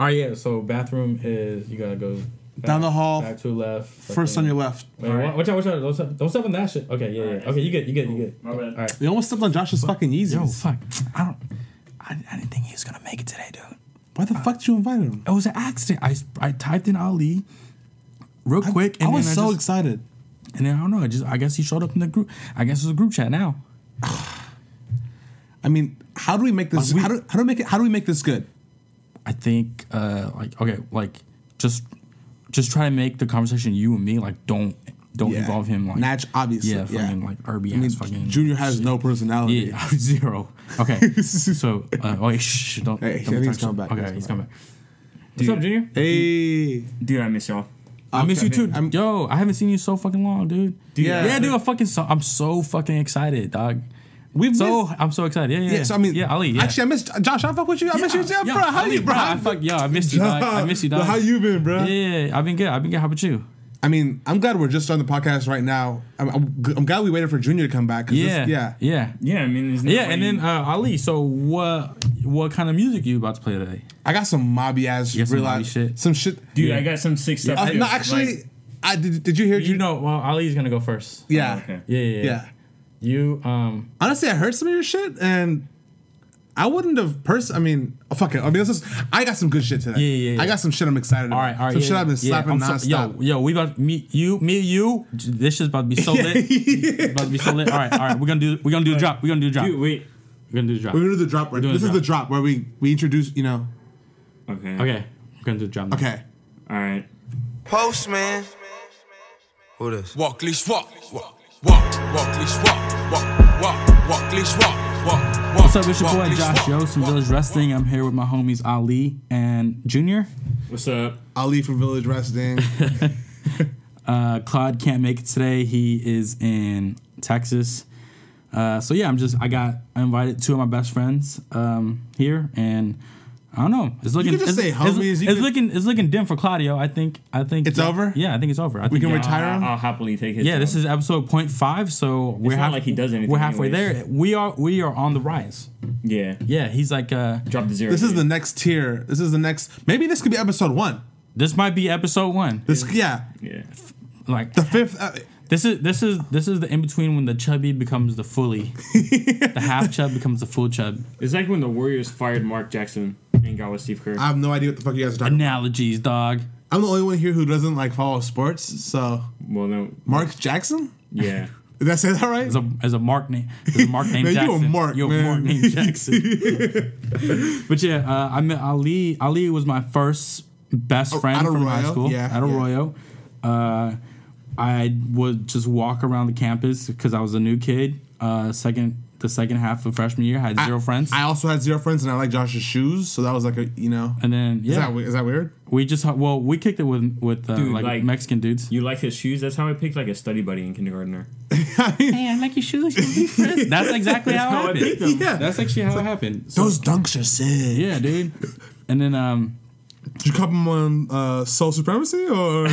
All right, yeah. So bathroom is you gotta go back, Down the hall. back to left. First on your left. Wait, Alright. what? Watch out! Watch out! Don't step, don't step on that shit. Okay, yeah, yeah. Okay, you good? You good? You good? My bad. All right. You almost stepped on Josh's fucking Yeezys. Yo, fuck! I don't. I, I didn't think he was gonna make it today, dude. Why the fuck did you invite him? It was an accident. I, I typed in Ali real quick, I and was then so I just, excited. and then I don't know. I just I guess he showed up in the group. I guess it's a group chat now. I mean, how do we make this? We- how, do, how do we make it? How do we make this good? I think uh like okay like just just try to make the conversation you and me like don't don't Yeah. involve him like Natch, obviously, yeah yeah. fucking like Irby I mean, ass fucking Junior has no personality. yeah zero. Okay so uh, oh wait shh don't Hey, I don't think he's touch coming back, okay he's he's coming coming back. what's up Junior? Hey, Dude, I miss y'all. I miss you too. I'm- yo I haven't seen you so fucking long dude. Dude, Yeah. yeah dude I'm fucking so I'm so fucking excited dog we've so missed- I'm so excited yeah yeah, yeah. So I mean, yeah Ali yeah Actually, I missed Josh. I fuck with you. I miss you, too, yeah, bro. How Ali, you, bro? I fuck, yo, I missed you, dog. I miss you, dog. How you been, bro? Yeah, yeah, I've been good. I've been good. How about you? I mean, I'm glad we're just starting the podcast right now. I'm, I'm, g- I'm glad we waited for Junior to come back. 'cause this- Yeah, yeah. yeah. Yeah, I mean, no Yeah, and then uh, Ali. So what? What kind of music you about to play today? I got some mobby ass, got some real mobby shit? Some shit. dude, yeah. I got some sick stuff. Uh, no, actually, Like- I did. Did you hear? You know, well, Ali's gonna go first. Yeah. Oh, okay. Yeah, yeah, yeah. Yeah. You, um, Honestly, I heard some of your shit, and I wouldn't have. Pers- I mean, oh, fuck it. I mean, this is. I got some good shit today. Yeah, yeah, yeah. I got some shit I'm excited all about. right, all right. Some yeah, shit I've been yeah, slapping I'm so- yo, yo, we about me, you, me, you. This shit's about to be so lit. It's about to be so lit. All right, all right. We're gonna do. We're gonna do the drop. We're gonna do the drop. dude, wait. We're gonna do the drop. We're gonna do the drop right. doing This the is the drop where we we introduce. You know. Okay. Okay, we're gonna do the drop. now. Okay. All right. Postman. Who this? Walk, leash, walk, walk, walk, walk, leash, walk, walk, walk, walk, leash, walk, walk, walk. What's up? It's your boy leash, Josh walk, Yo, some. Village Wrestling. I'm here with my homies Ali and Junior. What's up? Ali from Village Wrestling. Uh, Claude can't make it today. He is in Texas. Uh, so yeah, I'm just I got I invited two of my best friends um, here, and I don't know. It's looking can just it's, say it's- homies, you It's, can- looking it's looking dim for Claudio. I think I think It's over? Yeah, I think it's over. I We think, can yeah, retire I'll, him. I'll happily take his. Yeah, this is episode 0.5, so we're not half- like he does anything We're halfway anyways. there. We are we are on the rise. Yeah. Yeah, he's like uh, Drop the zero. This is the next tier. This is the next. Maybe this could be episode one. this might be episode one. This, yeah, Yeah. Like the fifth. Uh, This is this is this is the in between when the chubby becomes the fully, the half chub becomes the full chub. It's like when the Warriors fired Mark Jackson and got with Steve Kerr. I have no idea what the fuck you guys are talking. about. Analogies, dog. I'm the only one here who doesn't like follow sports. So well, no. Mark Jackson. Yeah. Did I say that right? As a as a Mark name, as a Mark name Man, you a Jackson. Mark, You're man. a Mark named Jackson. but yeah, uh, I met Ali. Ali was my first best friend out of from high school. yeah, at yeah. Arroyo. Uh, I would just walk around the campus because I was a new kid. Uh, second, the second half of freshman year, I had zero friends, I also had zero friends, and I like Josh's shoes, so that was like a you know. and then yeah, Is that that weird? we just well we kicked it with with uh, Dude, like, like- Mexican dudes. You like his shoes? That's how I picked like a study buddy in kindergartner. Hey, I like your shoes. That's exactly how it how I happened. picked them. Yeah. That's actually how it happened. So- Those dunks are sick. yeah, dude. And then um, Did you cop them on uh, Soul Supremacy or?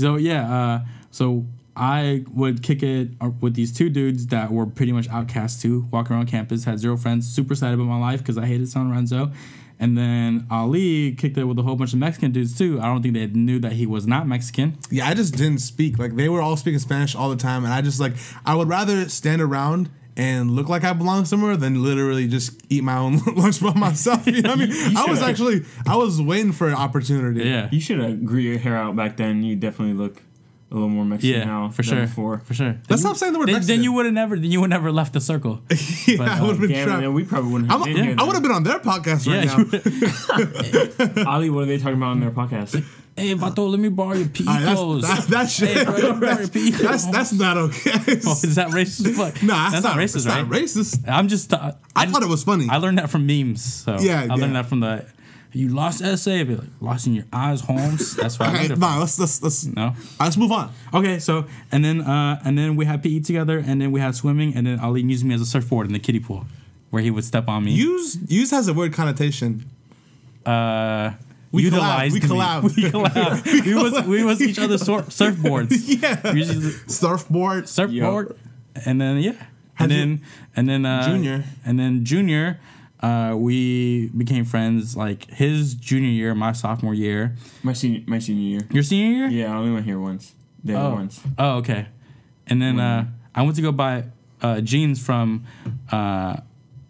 So yeah, uh, so I would kick it uh, with these two dudes that were pretty much outcast too. Walking around campus, had zero friends. Super excited about my life because I hated San Lorenzo. And then Ali kicked it with a whole bunch of Mexican dudes too. I don't think they knew that he was not Mexican. yeah, I just didn't speak. Like they were all speaking Spanish all the time, and I just like I would rather stand around and look like I belong somewhere than literally just eat my own lunch by myself. You know what I mean? I was actually I was waiting for an opportunity. Yeah, You should have grew your hair out back then. You definitely look a little more Mexican yeah, now for than sure, before. for sure. Let's Then stop saying the word Then, Mexican. then you would have never, then you would never left the circle. yeah, But, I would have um, been Damn, trapped. man, we probably wouldn't I'm, have been here. I would have been on their podcast right Yeah, now. Ali, what are they talking about on their podcast? Hey, Vato, let me borrow your PE right, clothes. that's, that, that shit. Hey, bro, let me borrow your PE that's, that's not okay. Oh, is that racist? Fuck. nah, that's, not, racist, it's right? Not racist. I'm just. Uh, I, thought it was funny. I learned that from memes. So Yeah, I yeah. learned that from the. You lost essay, but like lost in your eyes, Holmes. That's why. I it nah, let's let's let's, No. let's move on. Okay, so and then uh and then we had PE together, and then we had swimming, and then Ali used me as a surfboard in the kiddie pool, where he would step on me. Use use has a weird connotation. uh. We utilized collab, we collab. We collab. we was we was each other's sur- surfboards. Yeah. We Surfboard. surfboard, and then yeah, and you- then and then uh, Junior. and then junior. Uh, we became friends like his junior year, my sophomore year. My senior, my senior year. Your senior year? Yeah, I only went here once. There Oh. once. Oh, okay. And then uh, I went to go buy uh, jeans from uh,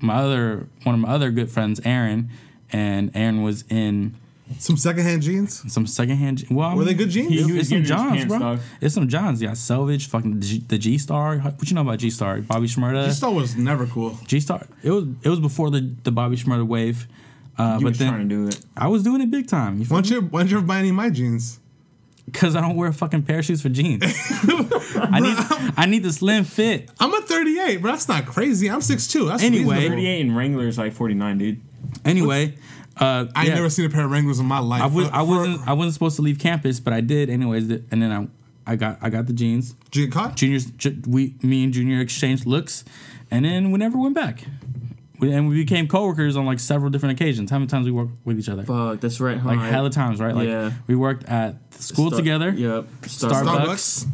my other one of my other good friends, Aaron, and Aaron was in Some secondhand jeans. some secondhand. je- Well, I Were they good jeans? He- he It's was some Johns, bro. dog. It's some Johns. Yeah, Selvage, fucking the G- the G Star. What you know about G Star? Bobby Shmurda. This stuff was never cool. G Star. It was it was before the the Bobby Shmurda wave. Uh, He but was then trying to do it. I was doing it big time. You Why don't you why don't you ever buy any of my jeans? Because I don't wear fucking parachutes for jeans. I need I need the slim fit. I'm a 38, bro. That's not crazy. I'm 6'2. That's Anyway. reasonable. 38 and Wrangler's like 49, dude. Anyway, uh, I yeah, never seen a pair of Wranglers in my life. I was, for, I wasn't. I wasn't supposed to leave campus, but I did anyways. And then I I got I got the jeans. Did you get caught? Juniors, ju- we me and Junior exchanged looks, and then we never went back. We, and we became coworkers on like several different occasions. How many times we worked with each other? Fuck, that's right, huh? Like hella times, right? Like Yeah. we worked at the school together. Yep. Starbucks. Starbucks.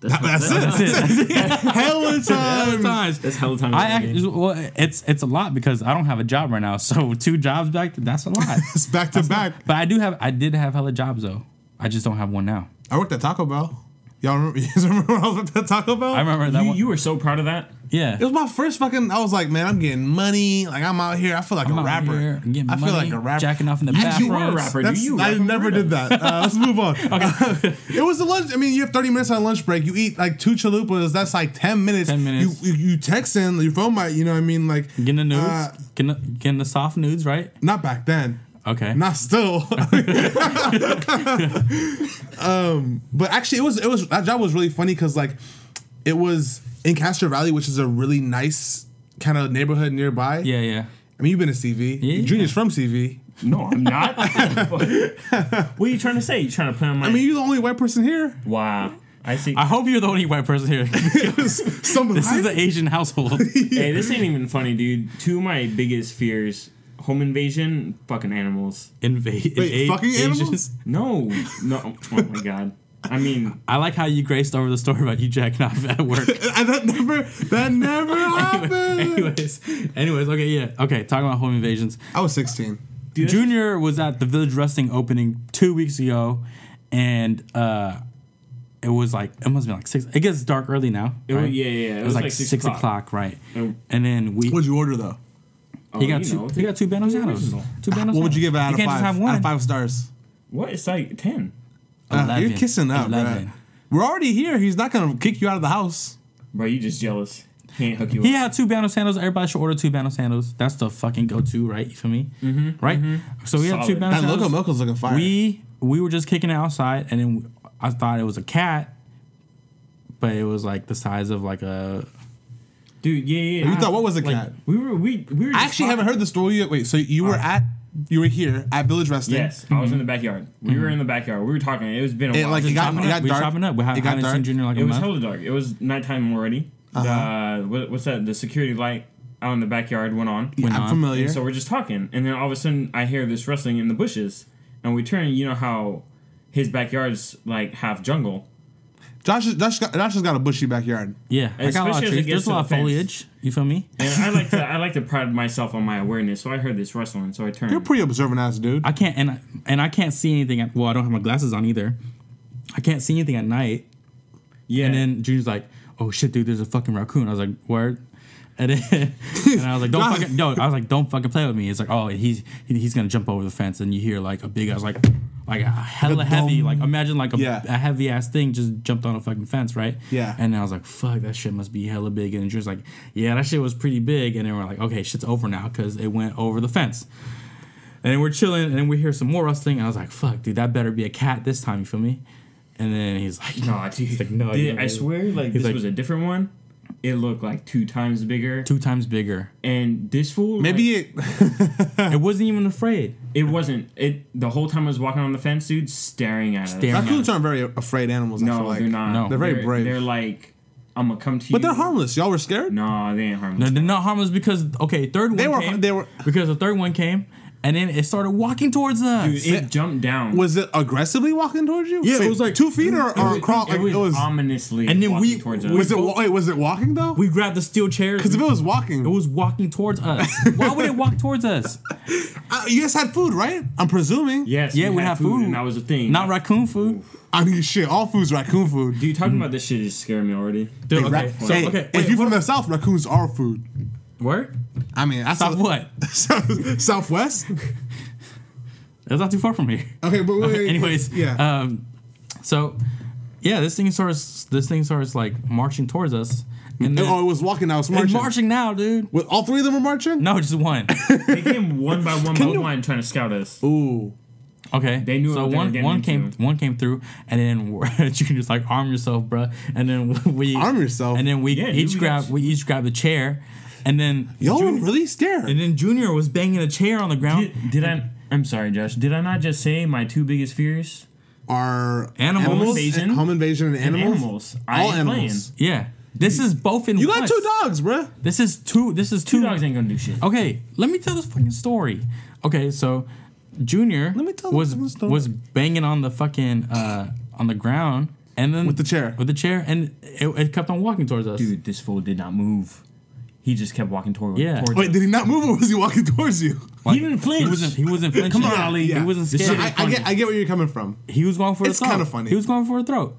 That's, That's it. That's it. That's it. Hella Hella time. times. That's hella time. I actually, well, it's it's a lot because I don't have a job right now. So two jobs back, that's a lot. It's back to back. but I do have, I did have hella jobs though. I just don't have one now. I worked at Taco Bell. Y'all remember, you guys remember when I was at Taco Bell? I remember that you, one. you were so proud of that. yeah. It was my first fucking. I was like, man, I'm getting money. Like I'm out here. I feel like a rapper. I'm a rapper. here getting I feel money, like a rapper. jacking off in the Actually, you were a rapper. That's, you I never did that. Uh, let's move on. it was a lunch. I mean, you have 30 minutes on lunch break. You eat like two chalupas. That's like 10 minutes. 10 minutes. You, you, you text in your phone might. You know what I mean? Like Getting the nudes, uh, getting, the, getting the soft nudes, right? not back then. Okay. Not still. um, but actually, it was it was that job was really funny because like it was in Castro Valley, which is a really nice kind of neighborhood nearby. yeah, yeah. I mean, you've been to CV. Yeah. Junior's from CV. No, I'm not. what are you trying to say? You trying to play on my? I mean, you're the only white person here. wow. I see. I hope you're the only white person here. Some this is the Asian household. hey, this ain't even funny, dude. Two of my biggest fears: home invasion, fucking animals. Invade. Wait, fucking animals? No, no. Oh my god. I mean, I like how you graced over the story about you jacking off at work. That never that never happened. anyways, anyways, okay, yeah, okay. Talking about home invasions. I was 16. dude, Junior was at the Village Wrestling opening two weeks ago, and uh, it was like it must have been like six. It gets dark early now. It was- right? yeah, yeah, It, was, like, six, o'clock. right? Oh. And then we What'd you order though? Oh, he got two. know, he got two Banos Janos. Two Banos. What would you give out of five? Just have one. Out of five stars. What? It's like ten. Uh, you're kissing up, bro. We're already here. He's not gonna kick you out of the house. Bro, you just jealous. Can't hook you He up. had two Banos sandals. Everybody should order two Banos sandals. That's the fucking go-to, right? You feel me? Mm-hmm, right. So we had two Solid. Banos That sandals. loco moco's looking fire. we we were just kicking it outside, and then I thought it was a cat, but it was like the size of like a. Dude, yeah, yeah. you I- thought what was a like, cat? we were we we were. I just actually haven't heard the story yet. Wait, so you were at you were here at Village Wrestling? Yes, I was in the backyard. We were in the backyard. We were talking. It was been a It, while. like, it got- chopping it up. got we dark. chopping up. We ha- It got dark. seen Junior like It a was month. hella dark. It was nighttime already. Uh-huh. The what, what's that? The security light out in the backyard went on. Yeah, Went I'm on. familiar. And so we're just talking, and then all of a sudden I hear this rustling in the bushes, and we turn. You know how his backyard's like half jungle. Josh, is- Josh, got, Josh has got a bushy backyard. Yeah, I got a lot of trees. gets There's a lot of the fence. foliage. You feel me? And I like to I like to pride myself on my awareness. So I heard this rustling, so I turned. You're a pretty observant ass dude. I can't and I, and I can't see anything. At, well, I don't have my glasses on either. I can't see anything at night. yeah, And then Junior's like, "Oh shit, dude, there's a fucking raccoon." I was like, "Word." And then and I was like, "Don't God. fucking no." I was like, "Don't fucking play with me." It's like, "Oh, he's he- he's gonna jump over the fence," and you hear like a big ass like Mm. like a hella A heavy like imagine like a, Yeah. a heavy ass thing just jumped on a fucking fence, right? Yeah. And I was like, "Fuck, that shit must be hella big." And Junior's like, "Yeah, that shit was pretty big." And then we're like, "Okay, shit's over now because it went over the fence." And then we're chilling, and then we hear some more rustling. And I was like, "Fuck, dude, that better be a cat this time." You feel me? And then he's like, no, dude. He's like, "No, Dude, I swear, like He's this like- was a different one. It looked like two times bigger, two times bigger." and this fool Maybe like, it. It wasn't even afraid. it wasn't. It the whole time I was walking on the fence, dude, staring at us. Staring. Raccoons aren't very afraid animals. I feel No, like. they're not. No. They're very brave. They're like, I'm gonna come to you. but they're harmless. Y'all were scared. No, they ain't No, harmless. they're not harmless because okay, third one They were- came they were- because the third one came and then it started walking towards us. Dude, it jumped down. Was it aggressively walking towards you? Yeah, it was like- two feet or, It or was, crawl. it Like, was, it was. ominously And then walking we- towards we- us. Was it? Wait, was it walking though? we grabbed the steel chair Because if it was walking, it was walking towards us. Why would it walk towards us? uh, you guys had food, right? I'm presuming. yes, Yeah, we, had have food, and that was a thing. Not raccoon food. I mean, shit. All food's raccoon food. Dude, talking about this shit is scaring me already. Dude, Hey, ra- okay, so, hey, okay, if you're from the south, raccoons are food. Where? I mean, that's South a- what? South- Southwest. It's not too far from here. Okay, but wait, wait, Anyways, yeah. Um, so yeah, this thing starts. This thing starts like marching towards us, and then oh, it was walking. Now it's it's marching. marching now, dude. With all three of them were marching. No, just one. They came one by one by you- one trying to scout us. Ooh. Okay, They knew So what one one came into. one came through, and then you can just like arm yourself, bro. And then we Arm yourself? and then we Yeah, each grab we each grab a chair, and then Y'all Junior, were really scared. and then Junior was banging a chair on the ground. Did, did I? I'm sorry, Josh. Did I not just say my two biggest fears? Are Animals. Home invasion. home invasion, and And animals. animals. I All ain't animals. Yeah, this is both in. You got one. two dogs, bruh. This is two. This is Two two. dogs ain't gonna do shit. Okay, let me tell this fucking story. Okay, so Junior Let me tell the was fucking story. was banging on the fucking uh on the ground and then With the chair. with the chair and it, it kept on walking towards us. Dude, this fool did not move. He just kept walking toward. Yeah. towards Wait, us. did he not move or was he walking towards you? Like, he didn't flinch. He wasn't. He wasn't flinching. Come on, Ali. He wasn't scared. shit I, I get, I get where you're coming from. he was going for It's the throat. kinda funny. He was going for a throat.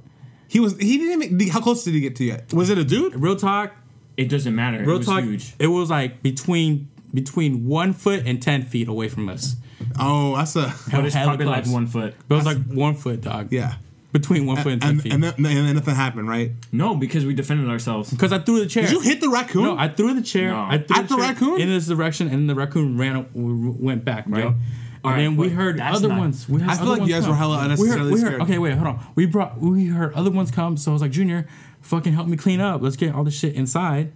He was. He didn't even. How close did he get to you? Was it a dude? Real talk. It doesn't matter. Real it was talk. huge. It was like between between one foot and ten feet away from us. Oh, that's a. But it's Hella probably like one foot. But it was like one foot, dog. Yeah. Between one foot and ten And, feet. and, then, and then nothing happened, right? No, because we defended ourselves. Because I threw the chair. Did you hit the raccoon? No, I threw the chair. No. I threw At the chair raccoon? in this direction, and the raccoon ran w- w- went back, right? Yep. And All right, then we heard other not- ones. We heard I feel other like ones you guys come. were hella We heard, unnecessarily we heard, scared. okay, wait, hold on. We brought we heard other ones come, so I was like, Junior, fucking help me clean up. Let's get all this shit inside.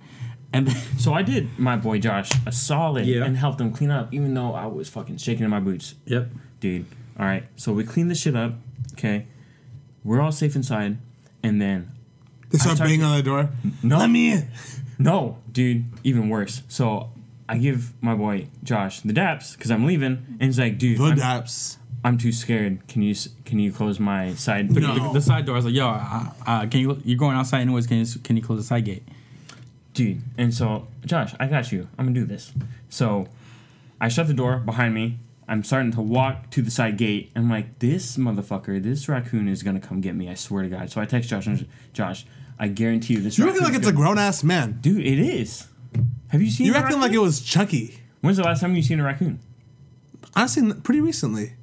And then, So I did my boy Josh a solid Yeah. and helped him clean up, even though I was fucking shaking in my boots. yep. Dude. All right. So we cleaned the shit up. Okay. We're all safe inside. And then They start started- banging on the door. no, Let me in. no, dude, even worse. So I give my boy Josh the daps because I'm leaving, and he's like, dude, The I'm, daps. I'm too scared. Can you can you close my side? The, No. the, the side door. I was like, yo, uh, uh, can you? You're going outside anyways. Can you? Can you close the side gate? dude. And so, Josh, I got you. I'm gonna do this. So, I shut the door behind me. I'm starting to walk to the side gate. I'm like, this motherfucker, this raccoon is gonna come get me. I swear to God. So I text Josh. and Josh, I guarantee you this. You're acting like it's a gonna- grown ass man. dude. It is. Have you seen? You're a acting like it was Chucky. When's the last time you seen a raccoon? Honestly, n- pretty recently.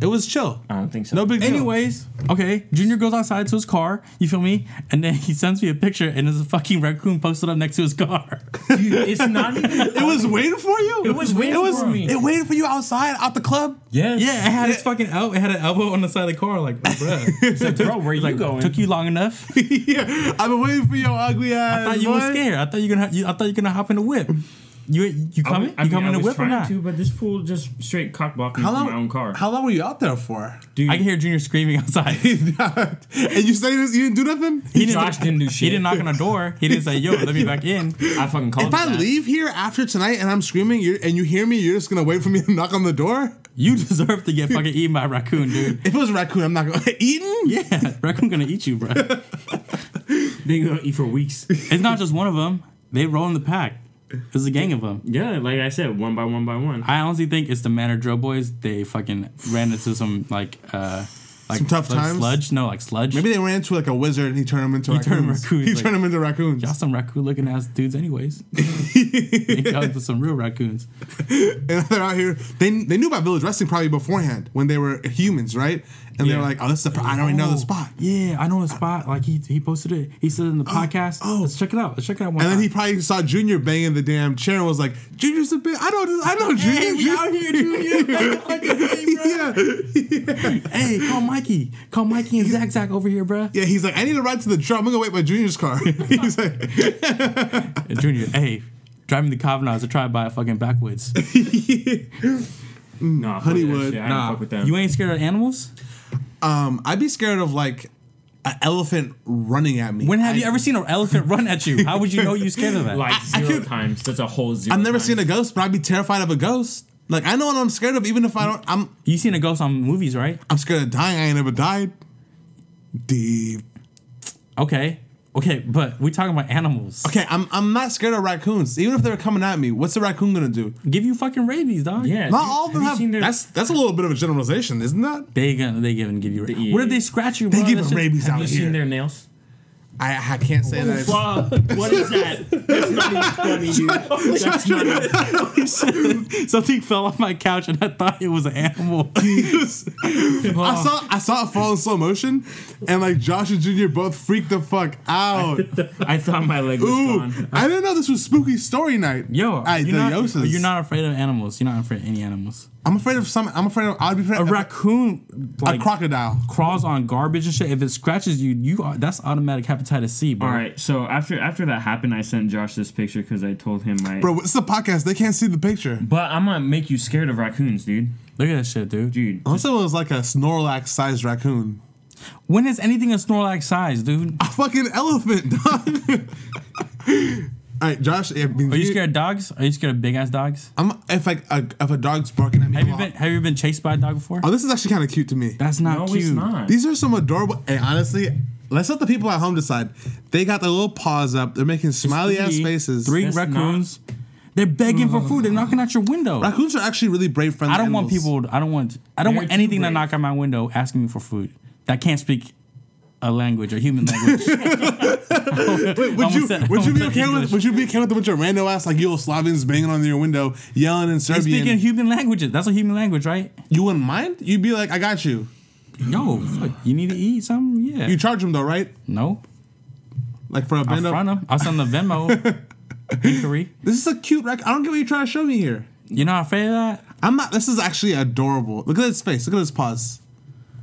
It was chill. I don't think so. No big deal. Anyways, okay. Junior goes outside to his car. You feel me? And then he sends me a picture, and there's a fucking raccoon posted up next to his car. dude, it's not even. It was waiting for you. It was waiting for me. It waited for you outside, out the club. Yes. Yeah, it had its fucking el- it had an elbow on the side of the car, like, oh, bruh. So, bro, where you like, going? took you long enough. yeah, I've been waiting for your ugly ass. I thought you boy. were scared. I thought you gonna. You, I thought you gonna hop in the whip. You you coming? was- I you coming I the was whip or trying not? To, but this fool just straight cock blocked me How from long? my own car. How long were you out there for? Dude, I can hear Junior screaming outside. and you say this? You didn't do nothing. He Josh didn't do shit. He didn't knock on the door. He didn't say, "Yo, let me back in." I fucking called If I that. leave here after tonight and I'm screaming, you're, and you hear me, you're just gonna wait for me to knock on the door. You deserve to get fucking eaten by a raccoon, dude. If it was a raccoon, I'm not gonna eaten. Yeah, raccoon gonna eat you, bro. They gonna eat for weeks. It's not just one of them. They roll in the pack. There's a gang of them. yeah, like I said, one by one by one. I honestly think it's the Manor Drill Boys. They fucking ran into some like uh like Some tough like times? Sludge? No, like sludge. Maybe they ran into like a wizard and he turned them into He raccoons. turned 'em raccoons, He like- turned them into raccoons. Y'all some raccoon looking ass dudes, anyways. they got into some real raccoons. and they're out here. They they knew about village wrestling probably beforehand when they were humans, right? And they Yeah. were like, "Oh, this is the. I don't even know the Oh, spot." Yeah, I know the spot. Like he he posted it. He said in the oh. podcast. oh. let's check it out. Let's check it out. One And then he probably saw Junior banging the damn chair and was like, "Junior's a bit. I know. this- I know Junior. Hey, we out here, Junior. yeah, hey, call Mikey. Call Mikey and Zach Zach over here, bruh. yeah. He's like, I need to ride to the drum. I'm gonna wait by Junior's car. he's like, And Junior, hey, driving the Kavanaughs to try to buy a fucking backwoods. Nah, fuck that Honeywood. shit. Nah, fuck with them. you ain't scared of animals? Um, I'd be scared of like an elephant running at me. When have I- you ever seen an elephant run at you? How would you know you're scared of that? like I zero could- times. That's a whole 0 I've never times. seen a ghost, but I'd be terrified of a ghost. Like I know what I'm scared of, even if I don't. I'm You seen a ghost on movies, right? I'm scared of dying. I ain't never died. Deep. Okay. Okay, but we're talking about animals. Okay, I'm I'm not scared of raccoons. Even if they're coming at me, what's a raccoon gonna do? Give you fucking rabies, dog. Yeah. Not dude, all of them you have. their- That's that's a little bit of a generalization, isn't that? They gonna they gonna give you. The- What if they scratch you? They bro? give That's them just- rabies Have out you here. seen their nails? I, I can't say that. Fuck. What is that? That's not even funny, dude. That's not even Something fell off my couch and I thought it was an animal. I saw I saw it fall in slow motion, and like Josh and Junior both freaked the fuck out. I thought my leg was Ooh, gone. I didn't know this was spooky story night. Yo, I, you're not, you're not afraid of animals. You're not afraid of any animals. I'm afraid of some. I'm afraid of. I'd be afraid A of raccoon a like crocodile. crawls on garbage and shit. If it scratches you, you are, that's automatic hepatitis C, bro. All right, so after after that happened, I sent Josh this picture because I told him my. Bro, it's a podcast. They can't see the picture. But I'm gonna make you scared of raccoons, dude. Look at that shit, dude. Dude, Unless it was like a Snorlax sized raccoon. When is anything a Snorlax size, dude? A fucking elephant, dog. All right, Josh. I mean, Are you scared of dogs? Are you scared of big ass dogs? I'm if like a, if a dog's barking at me. Have you all- been Have you been chased by a dog before? Oh, this is actually kind of cute to me. That's not no, cute. it's not. These are some adorable. Hey, honestly, let's let the people at home decide. They got their little paws up. They're making smiley ass faces. Three That's raccoons. They're begging for food. They're oh. knocking at your window. Raccoons are actually really brave, friendly. I don't want animals. people. I don't want. I don't They're want anything to knock at my window asking me for food that can't speak a language or human language. Wait, would you said- would you be almost said okay with would you be okay with a bunch of rando ass like Yugoslavs banging on your window, yelling in they Serbian? speaking human languages. That's a human language, right? you wouldn't mind? You'd be like, I got you. Yo, fuck, you need to eat something? Yeah. You charge them though, right? no. Like for a I'll band front up. them. I'll send the Venmo. inquiry. This is a cute rac. I don't get what you're trying to show me here. You're not afraid of that? I'm not. This is actually adorable. Look at his face. Look at his paws.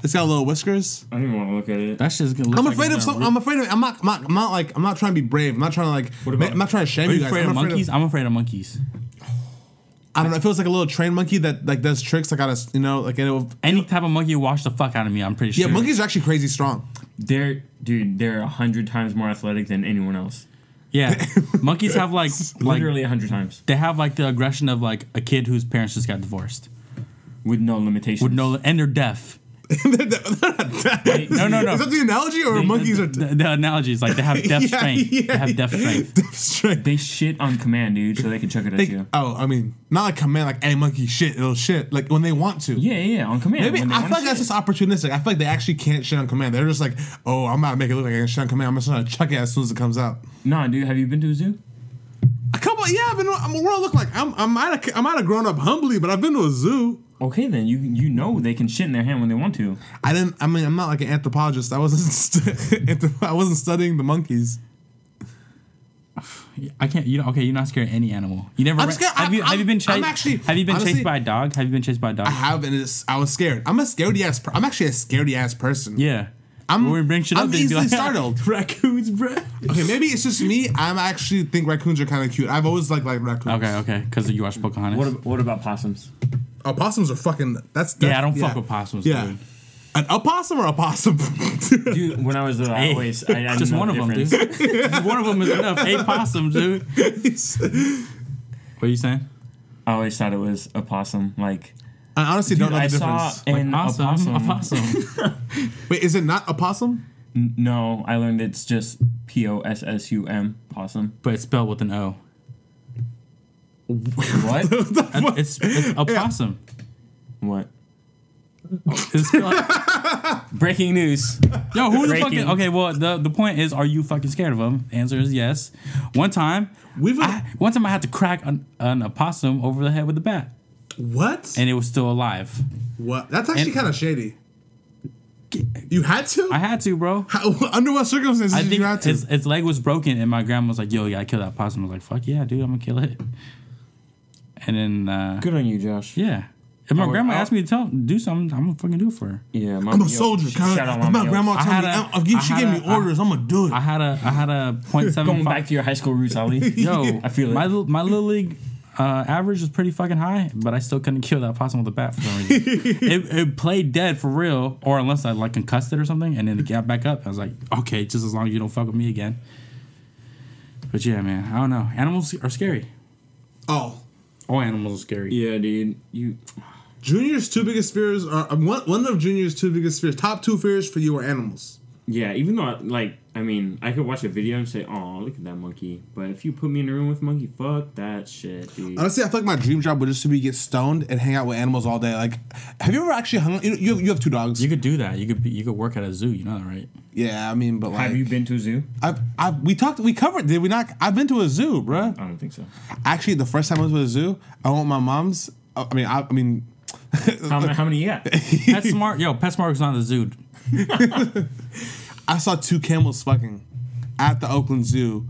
It's got little whiskers. I don't even want to look at it. That's just gonna look I'm like afraid it's of gonna some. I'm afraid of. I'm not, I'm not. I'm not like. I'm not trying to be brave. I'm not trying to like. What about- I'm not trying to shame Are you you guys. afraid I'm of monkeys? I'm afraid of monkeys. I don't know. It feels like a little trained monkey that like does tricks. Like on a, you know, like it'll. Any type of monkey will wash the fuck out of me. I'm pretty sure. Yeah, monkeys are actually crazy strong. They're dude, they're a hundred times more athletic than anyone else. Yeah, monkeys have like like Literally a hundred times they have like the aggression of like a kid whose parents just got divorced with no limitations. with no and they're deaf. No, no, no. Is that the analogy or monkeys are The, the analogy is like they have deaf Yeah, strength. yeah, they have deaf strength. Death strength? They shit on command, dude, so they can chuck it at you. oh, I mean, not like command, like hey monkey shit, it'll shit, like when they want to. Yeah, yeah, yeah, on command. Maybe when I feel like that's just opportunistic. I feel like they actually can't shit on command. They're just like, oh, I'm not making it look like I can shit on command. I'm just gonna chuck it as soon as it comes out. Nah, dude, have you been to a zoo? A couple, yeah, I've been. I'm, what I look like? I'm, I might have, I might have grown up humbly, but I've been to a zoo. Okay, then you you know they can shit in their hand when they want to. I didn't. I mean, I'm not like an anthropologist. I wasn't. St- I wasn't studying the monkeys. I can't. You know, okay? You're not scared of any animal. You never. I'm ra- scared- Have you I'm- have you been chased? actually- Have you been honestly- chased by a dog? Have you been chased by a dog? I have, and it's, I was scared. I'm a scaredy ass. Per- I'm actually a scaredy ass person. yeah. I'm. when we bring shit up, I'm they'd easily like, startled. Raccoons, bro. Okay, maybe it's just me. I'm actually think raccoons are kind of cute. I've always liked like raccoons. Okay, okay, because you watch Pocahontas. What what about possums? Opossums are fucking. That's, that's yeah, I don't fuck with possums. Yeah. dude. An opossum or a possum? Dude, when I was little, I Hey, always I, I didn't just one the of them, dude. Just one of them is enough. Eight possums, dude. What are you saying? I always thought it was a possum. Like, I honestly dude, don't know the I saw difference. an awesome, opossum. opossum. Wait, is it not a possum? N- No, I learned it's just P O S S U M possum. but it's spelled with an O. What? It's, it's a possum. what? It's spelled- Breaking news. Yo, who the Breaking. fucking? Okay, well, the the point is, are you fucking scared of them? The answer is yes. One time, We've I, one time I had to crack an, an opossum over the head with a bat, what? and it was still alive. what? That's actually and- kind of shady. You had to? I had to, bro. How, under what circumstances I did think you have to? its, its leg was broken, and my grandma was like, "Yo, you gotta kill that possum." I was like, "Fuck yeah, dude, I'm gonna kill it." And then, uh, Good on you, Josh. yeah, if my I would- grandma I- asked me to tell do something, I'm gonna fucking do it for her. Yeah, I'm a soldier. Sh- Shout Shout out, my Mama Yo. grandma I told had me. a- I'm, if she I gave had me a- orders, I'm gonna do it. I had a I had a point seven Going five. back to your high school roots, Ali. Yo, I feel it. My little- my little league uh, average was pretty fucking high, but I still couldn't kill that possum with a bat for some reason. it, it played dead for real, or unless I like concussed it or something, and then it got back up. I was like, okay, just as long as you don't fuck with me again. But yeah, man, I don't know. Animals are scary. oh, All animals are scary. Yeah, dude. You Junior's two biggest fears are um, one, one of Junior's two biggest fears. Top two fears for you are animals. Yeah, even though like I mean, I could watch a video and say, "Oh, look at that monkey," but if you put me in a room with a monkey, fuck that shit, dude. Honestly, I feel like my dream job would just to be get stoned and hang out with animals all day. Like, have you ever actually hung? You, you, you have two dogs. You could do that. You could be, you could work at a zoo. You know that, right? yeah, I mean, but like, Have you been to a zoo? I've, I've, we talked, we covered. Did we not? I've been to a zoo, bruh. I don't think so. Actually, the first time I was to a zoo, I went with my mom's. Uh, I mean, I, I mean, How, many- how many you got? PetSmart, yo, PetSmart's not the zoo. I saw two camels fucking at the Oakland Zoo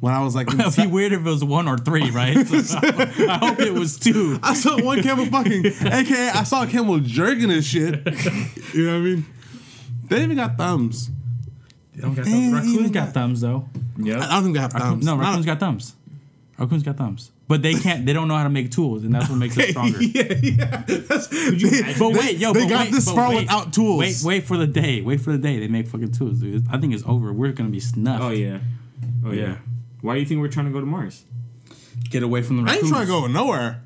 when I was like. in It'd be weird if it was one or three, right? So, I hope it was two. I saw one camel fucking, aka I saw a camel jerking his shit. you know what I mean? They even got thumbs. They don't got thumbs. Raccoons got thumbs though. Yeah, I don't think they have thumbs. No, Not- raccoons got thumbs. Raccoons got thumbs, but they can't. They don't know how to make tools, and that's what makes it stronger. yeah, yeah. That's, they, But wait, yo, they but got wait, this far wait, without tools. Wait, wait for the day. Wait for the day they make fucking tools, dude. I think it's over. We're gonna be snuffed. Oh yeah. Oh yeah. Yeah. Why do you think we're trying to go to Mars? Get away from the I ain't trying to go nowhere.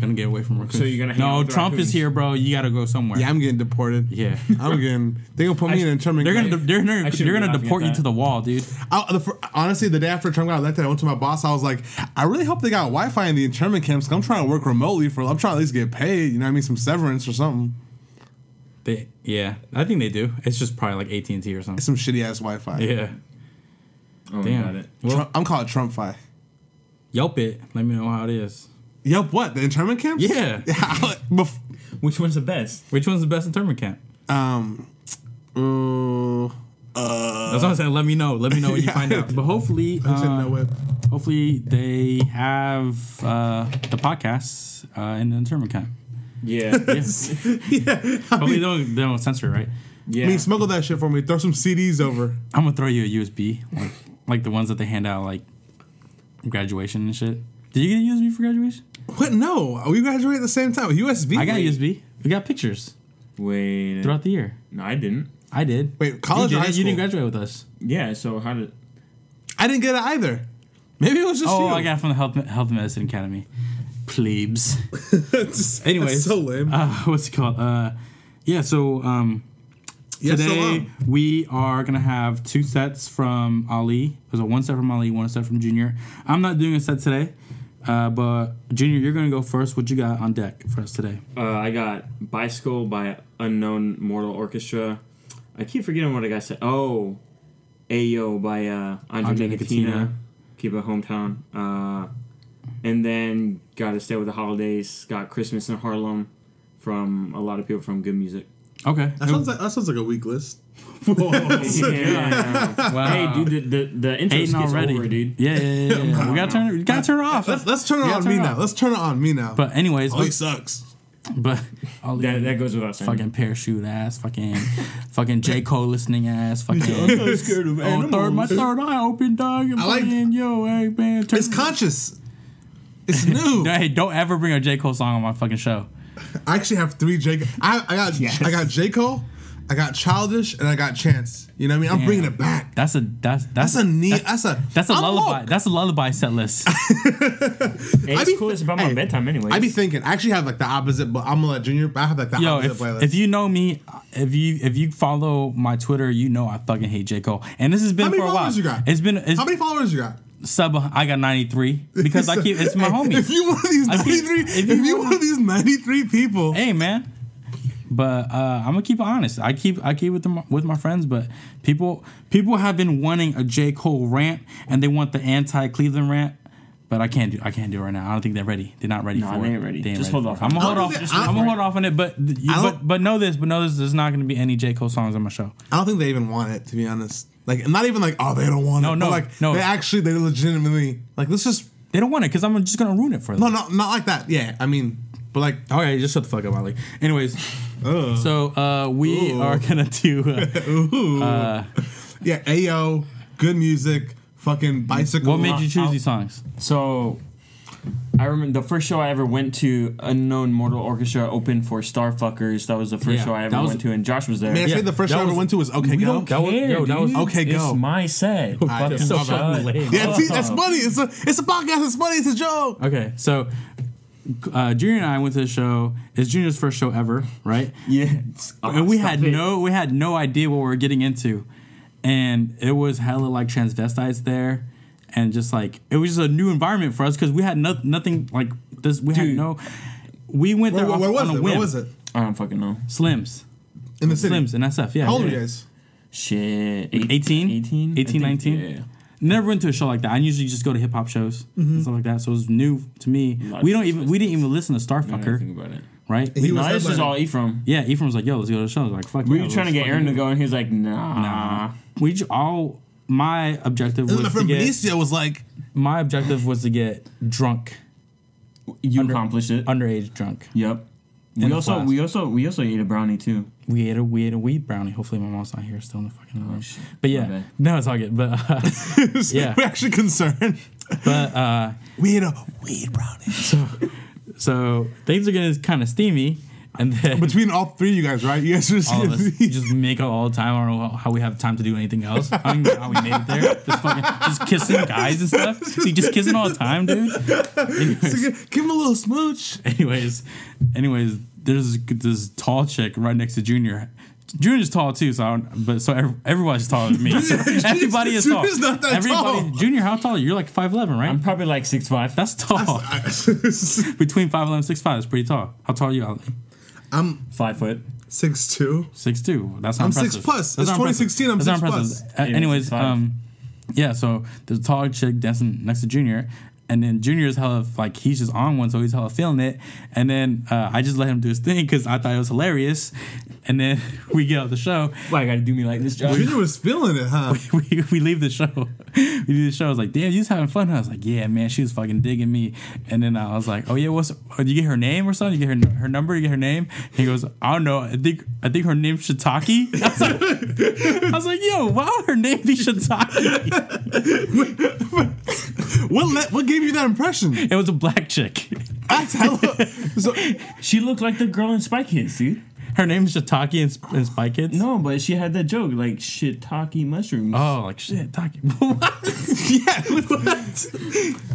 Gonna get away from raccoons. So you're gonna hang out No, with the Trump raccoons? is here, bro. You gotta go somewhere. Yeah, I'm getting deported. Yeah. I'm getting. They gonna put me I in sh- internment. They're gonna camp. they're gonna, I shouldn't they're be gonna laughing deport you that. to the wall, dude. I, the, fir- honestly, the day after Trump got elected, I went to my boss. I was like, I really hope they got Wi-Fi in the internment camps. 'cause I'm trying to work remotely for. I'm trying to at least get paid. You know what I mean? Some severance or something. They yeah, I think they do. It's just probably like AT and T or something. Some shitty ass Wi-Fi. Yeah. Oh, Damn. got it. Well, Trump, I'm calling Trump fi. Yelp it. Let me know how it is. Yep. What the internment camps? Yeah. Bef- Which one's the best? Which one's the best internment camp? um. Uh, uh, That's what I'm saying. Let me know. Let me know when you find out. But hopefully, I said uh, no way. hopefully they have uh, the podcast uh, in the internment camp. Yeah. Yes. yeah. I hopefully mean, they don't, they don't censor it, right? yeah. I mean, smuggle that shit for me. Throw some CDs over. I'm gonna throw you a USB, like, like the ones that they hand out like graduation and shit. Did you get a USB for graduation? What? No, we graduated at the same time. USB. I got Wait. USB. We got pictures Wait. throughout the year. No, I didn't. I did. Wait, college you didn't, high You didn't graduate with us. Yeah. So how did? I didn't get it either. Maybe it was just Oh, you. I got it from the Health Health Medicine Academy. Plebes. Just- Anyways, that's so lame. Uh, what's it called? Uh, yeah. So um, Yes, so today long. we are gonna have two sets from Ali. There's a one set from Ali, one set from Junior. I'm not doing a set today, uh, but Junior, you're gonna go first. What you got on deck for us today? Uh, I got Bicycle by Unknown Mortal Orchestra. I keep forgetting what I got said. Oh, Ayo by uh, Andre, Andre Nickatina. Nickatina. Keep it hometown. Uh, and then got to stay with the holidays. Got Christmas in Harlem from a lot of people from Good Music. Okay. that sounds like that sounds like a weak list. Yeah. Wow. Hey, dude, the the, the intro Hating skit's already, over, dude. Yeah, yeah, yeah. yeah. we gotta turn. We gotta turn it off. Let's let's turn it Yeah, on turn me it now. Let's turn it on me now. But anyways, oh, he but, sucks. but Ali, That, that goes without saying. fucking parachute ass, fucking, fucking J Cole listening ass, fucking. I'm not scared of Oh, third, my third eye open, dog. And I like- fucking, yo, hey, man. Turn, It's conscious. It's new. Hey, don't ever bring a J Cole song on my fucking show. I actually have three J. I, I got Yes. I got J Cole, I got Childish, and I got Chance. You know what I mean? I'm Damn. bringing it back. That's a that's that's, That's a neat. That's a that's a I'm lullaby. woke. That's a lullaby set list. Hey, I it's be- cool. It's about my hey, bedtime, anyway. I'd be thinking. I actually have like the opposite, but I'm gonna let Junior. I have like the Yo, opposite if, playlist. if you know me, if you if you follow my Twitter, you know I fucking hate J Cole, and this has been for a while. followers you got? It's been it's How many followers you got? sub. I got ninety three because I keep it's my homie. If you one of these I keep- 93, if if you you one one of these 93 people, hey man but uh, i'm gonna keep it honest i keep i keep with them with my friends but people people have been wanting a j cole rant and they want the anti-cleveland rant but I can't do I can't do it right now. I don't think they're ready. They're not ready Nah, for they it. ain't ready. They Just hold off. I'm gonna hold off. they- I I'm gonna hold off on it. But you- but but know this. But know this. There's not gonna be any J Cole songs on my show. I don't think they even want it. To be honest, like not even like oh they don't want No, it. no, but, like no. They actually they legitimately like let's just They don't want it because I'm just gonna ruin it for them. no no not like that. Yeah, I mean, but like Okay, just shut the fuck up, Ali. Anyways, uh, so uh, we Ooh. are gonna do. Uh, ooh. uh, yeah, Ayo, good music, fucking bicycle. what made you choose I'll- these songs? So I remember the first show I ever went to, Unknown Mortal Orchestra opened for Starfuckers. That was the first Yeah, show I ever was- went to, and Josh was there. Man, I Yeah, say the first that show I ever went to was Okay we Go. don't That was- care, yo, that was- Okay, go. It's my set. I Fucking so shut lame. Yeah, see, that's funny. It's a it's a podcast. It's funny. It's a joke. Okay, so uh, Junior and I went to the show. It's Junior's first show ever, right? Yeah, it's- and we had it. no we had no idea what we were getting into, and it was hella like transvestites there, and just like it was just a new environment for us because we had no, nothing like this. We had no. We went Where, there where, off- where was on a it? whim. Where was it? I don't fucking know. Slims, In the city. Slims in SF. Yeah. How old are you guys? Shit. eight- 18? 18? 18, 19? Yeah. Never went to a show like that. I usually just go to hip hop shows Mm-hmm. and stuff like that. So it was new to me. We don't even we didn't even listen to Now that I Starfucker, think about it. right? He No, was this is all Ephraim. yeah, Ephraim was like, "Yo, let's go to the show." I was like, "Fuck." We yeah, were trying to get Aaron to go, and he was like, "Nah." Nah. We j- all my objective And was my to get Benicio was like, my objective was to get drunk, You Under- accomplished it. underage drunk. Yep. We also we also we also ate a brownie too. We ate a we ate a weed brownie. Hopefully, my mom's not here still in the fucking room. Oh. But yeah, bad. no, it's all good. But uh, Yeah. we're actually concerned. but uh, We ate a weed brownie. so so things are getting kind of steamy, and then Between all three of you guys, right? You guys just, all us just make out all the time. I don't know how we have time to do anything else. I don't even know how we made it there. Just fucking just kissing guys and stuff. See, just kissing all the time, dude. Anyways, give him a little smooch. anyways, anyways, there's this tall chick right next to Junior. Junior's tall too, so I don't, but so every, everyone's taller than me. So everybody is tall. Junior's not that Everybody, tall. Junior, how tall are you? You're like five eleven, right? I'm probably like six five. That's tall. Between 5'11 and 6'5, that's pretty tall. How tall are you, Ali? I'm five foot. six two. 6'2. That's not I'm impressive. six plus. That's It's 2016, I'm That's not six impressive. plus. Uh, anyways, um, yeah, so there's a tall chick dancing next to Junior. And then Junior's hella, like, he's just on one, so he's hella feeling it. And then uh, I just let him do his thing because I thought it was hilarious. And then we get out the show. Why you gotta do me like this, Josh? Junior was feeling it, huh? we, we leave the show. We do the show. I was like, damn, you was having fun. I was like, yeah, man, she was fucking digging me. And then I was like, oh yeah, what's? oh, Did you get her name or something? You get her her number? You get her name? he goes, I don't know. I think I think her name's Shiitake. I was like, I was like, yo, why would her name be Shiitake? What le- what gave you that impression? It was a black chick. That's hella. So, She looked like the girl in Spy Kids, dude. Her name's Shiitake in, Sp- in Spy Kids. No, but she had that joke like shiitake mushrooms. Oh, like shit, Taki. What? yeah. What?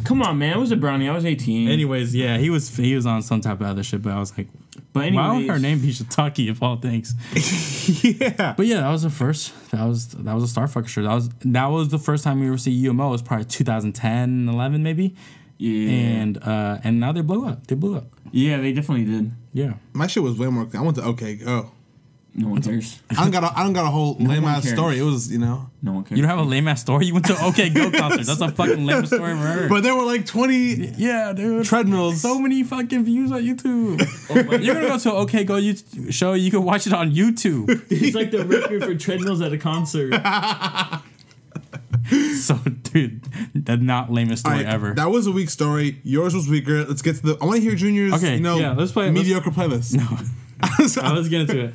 Come on, man. It was a brownie. I was 18. anyways, yeah, he was he was on some type of other shit, but I was like, but why would anyways, her name be Shiitake of all things? yeah. But yeah, that was the first. That was that was a Starfucker shirt. That was that was the first time we ever see UMO. It was probably 2010, 11 maybe. Yeah. And uh and now they blew up. They blew up. yeah, they definitely did. Yeah. My shit was way more. I went to OK Go. No one cares. I don't got. A, I don't got a whole No lame ass cares. story. It was you know. No one cares. You don't have a lame ass story. You went to OK Go concert. That's a fucking lame story I've heard. But there were like twenty yeah, dude. treadmills. So many fucking views on YouTube. You're gonna go to OK Go YouTube show. You can watch it on YouTube. He's like the record for treadmills at a concert. so, dude, the not lamest story Alright, ever. That was a weak story. Yours was weaker. Let's get to the. I want to hear Junior's. Okay, You know, yeah, let's play- let's- mediocre playlist. no. Uh, let's get into it.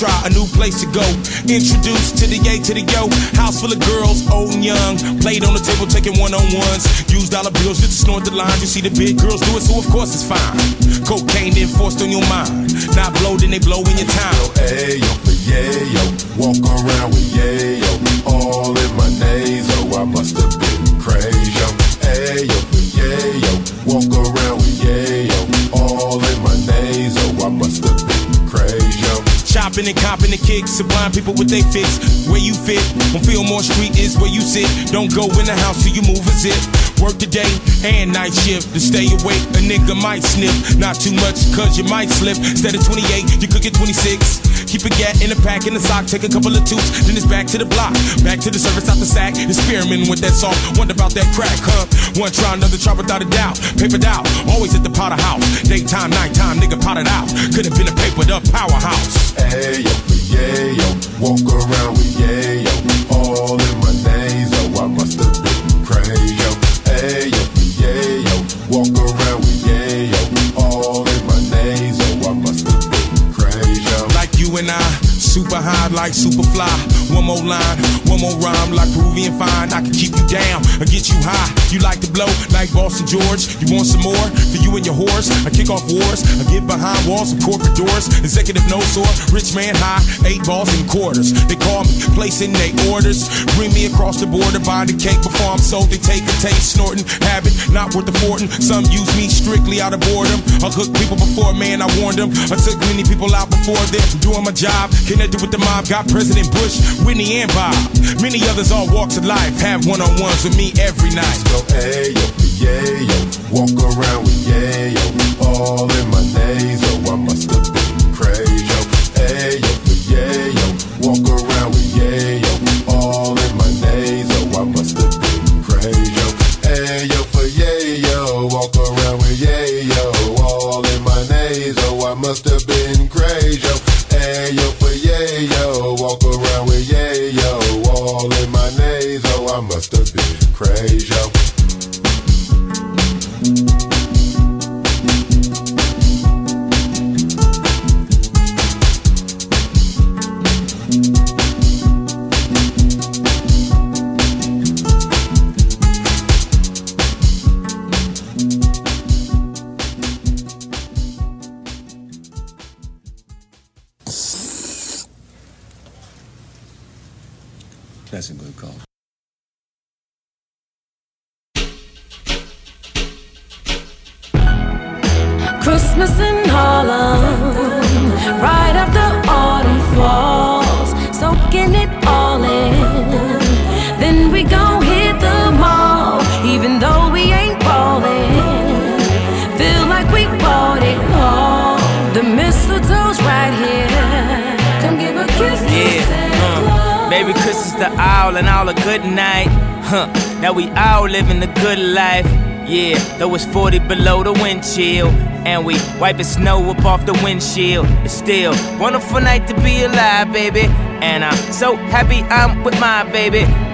Try, a new place to go. Introduced to the yay, to the yo. House full of girls, old and young. Played on the table, taking one on ones. Use dollar bills just to snort the lines. You see the big girls do it, so of course it's fine. Cocaine then forced on your mind. Not blow, then they blow in your time. Ayo for yayo, walk around with yayo, all in my nasal. And copping the kicks, supplying people with they fix. Where you fit, on Fillmore Street is where you sit. Don't go in the house till you move a zip. Work the day and night shift to stay awake. A nigga might sniff, not too much, cause you might slip. Instead of 28, you could get 26. Keep a gat in a pack in the sock, take a couple of toots, then it's back to the block. Back to the service out the sack, experimenting with that salt. Wonder about that crack, huh? One try, another try without a doubt. Papered out, always at the powder house. Daytime, nighttime, nigga potted out. Could have been a papered up powerhouse. Ayo for yayo, walk around with yayo, all in my nasal. Super high like super fly. One more line, one more rhyme like Peruvian fine. I can keep you down or get you high. You like to blow like Boston George. You want some more for you and your horse? I kick off wars. I get behind walls and corporate doors. Executive no sore, rich man high, eight balls and quarters. They call me, placing they orders. Bring me across the border, buy the cake before I'm sold. They take a taste, snorting, habit, not worth affording. Some use me strictly out of boredom. I hook people before, man, I warned them. I took many people out before them, doing my job. Connected with the mob, got President Bush, Whitney, and Bob. Many others all walks of life have one on ones with me every night. Go ayo for yayo, walk around with yayo, all in my nasal. I must have been crazy. Ayo for yayo, walk around with yayo, That's a good call. Christmas in owl and all a good night. Huh, now we all living the good life. Yeah, though it's 40 below the wind chill. And we wiping snow up off the windshield. It's still wonderful night to be alive, baby. And I'm so happy I'm with my baby.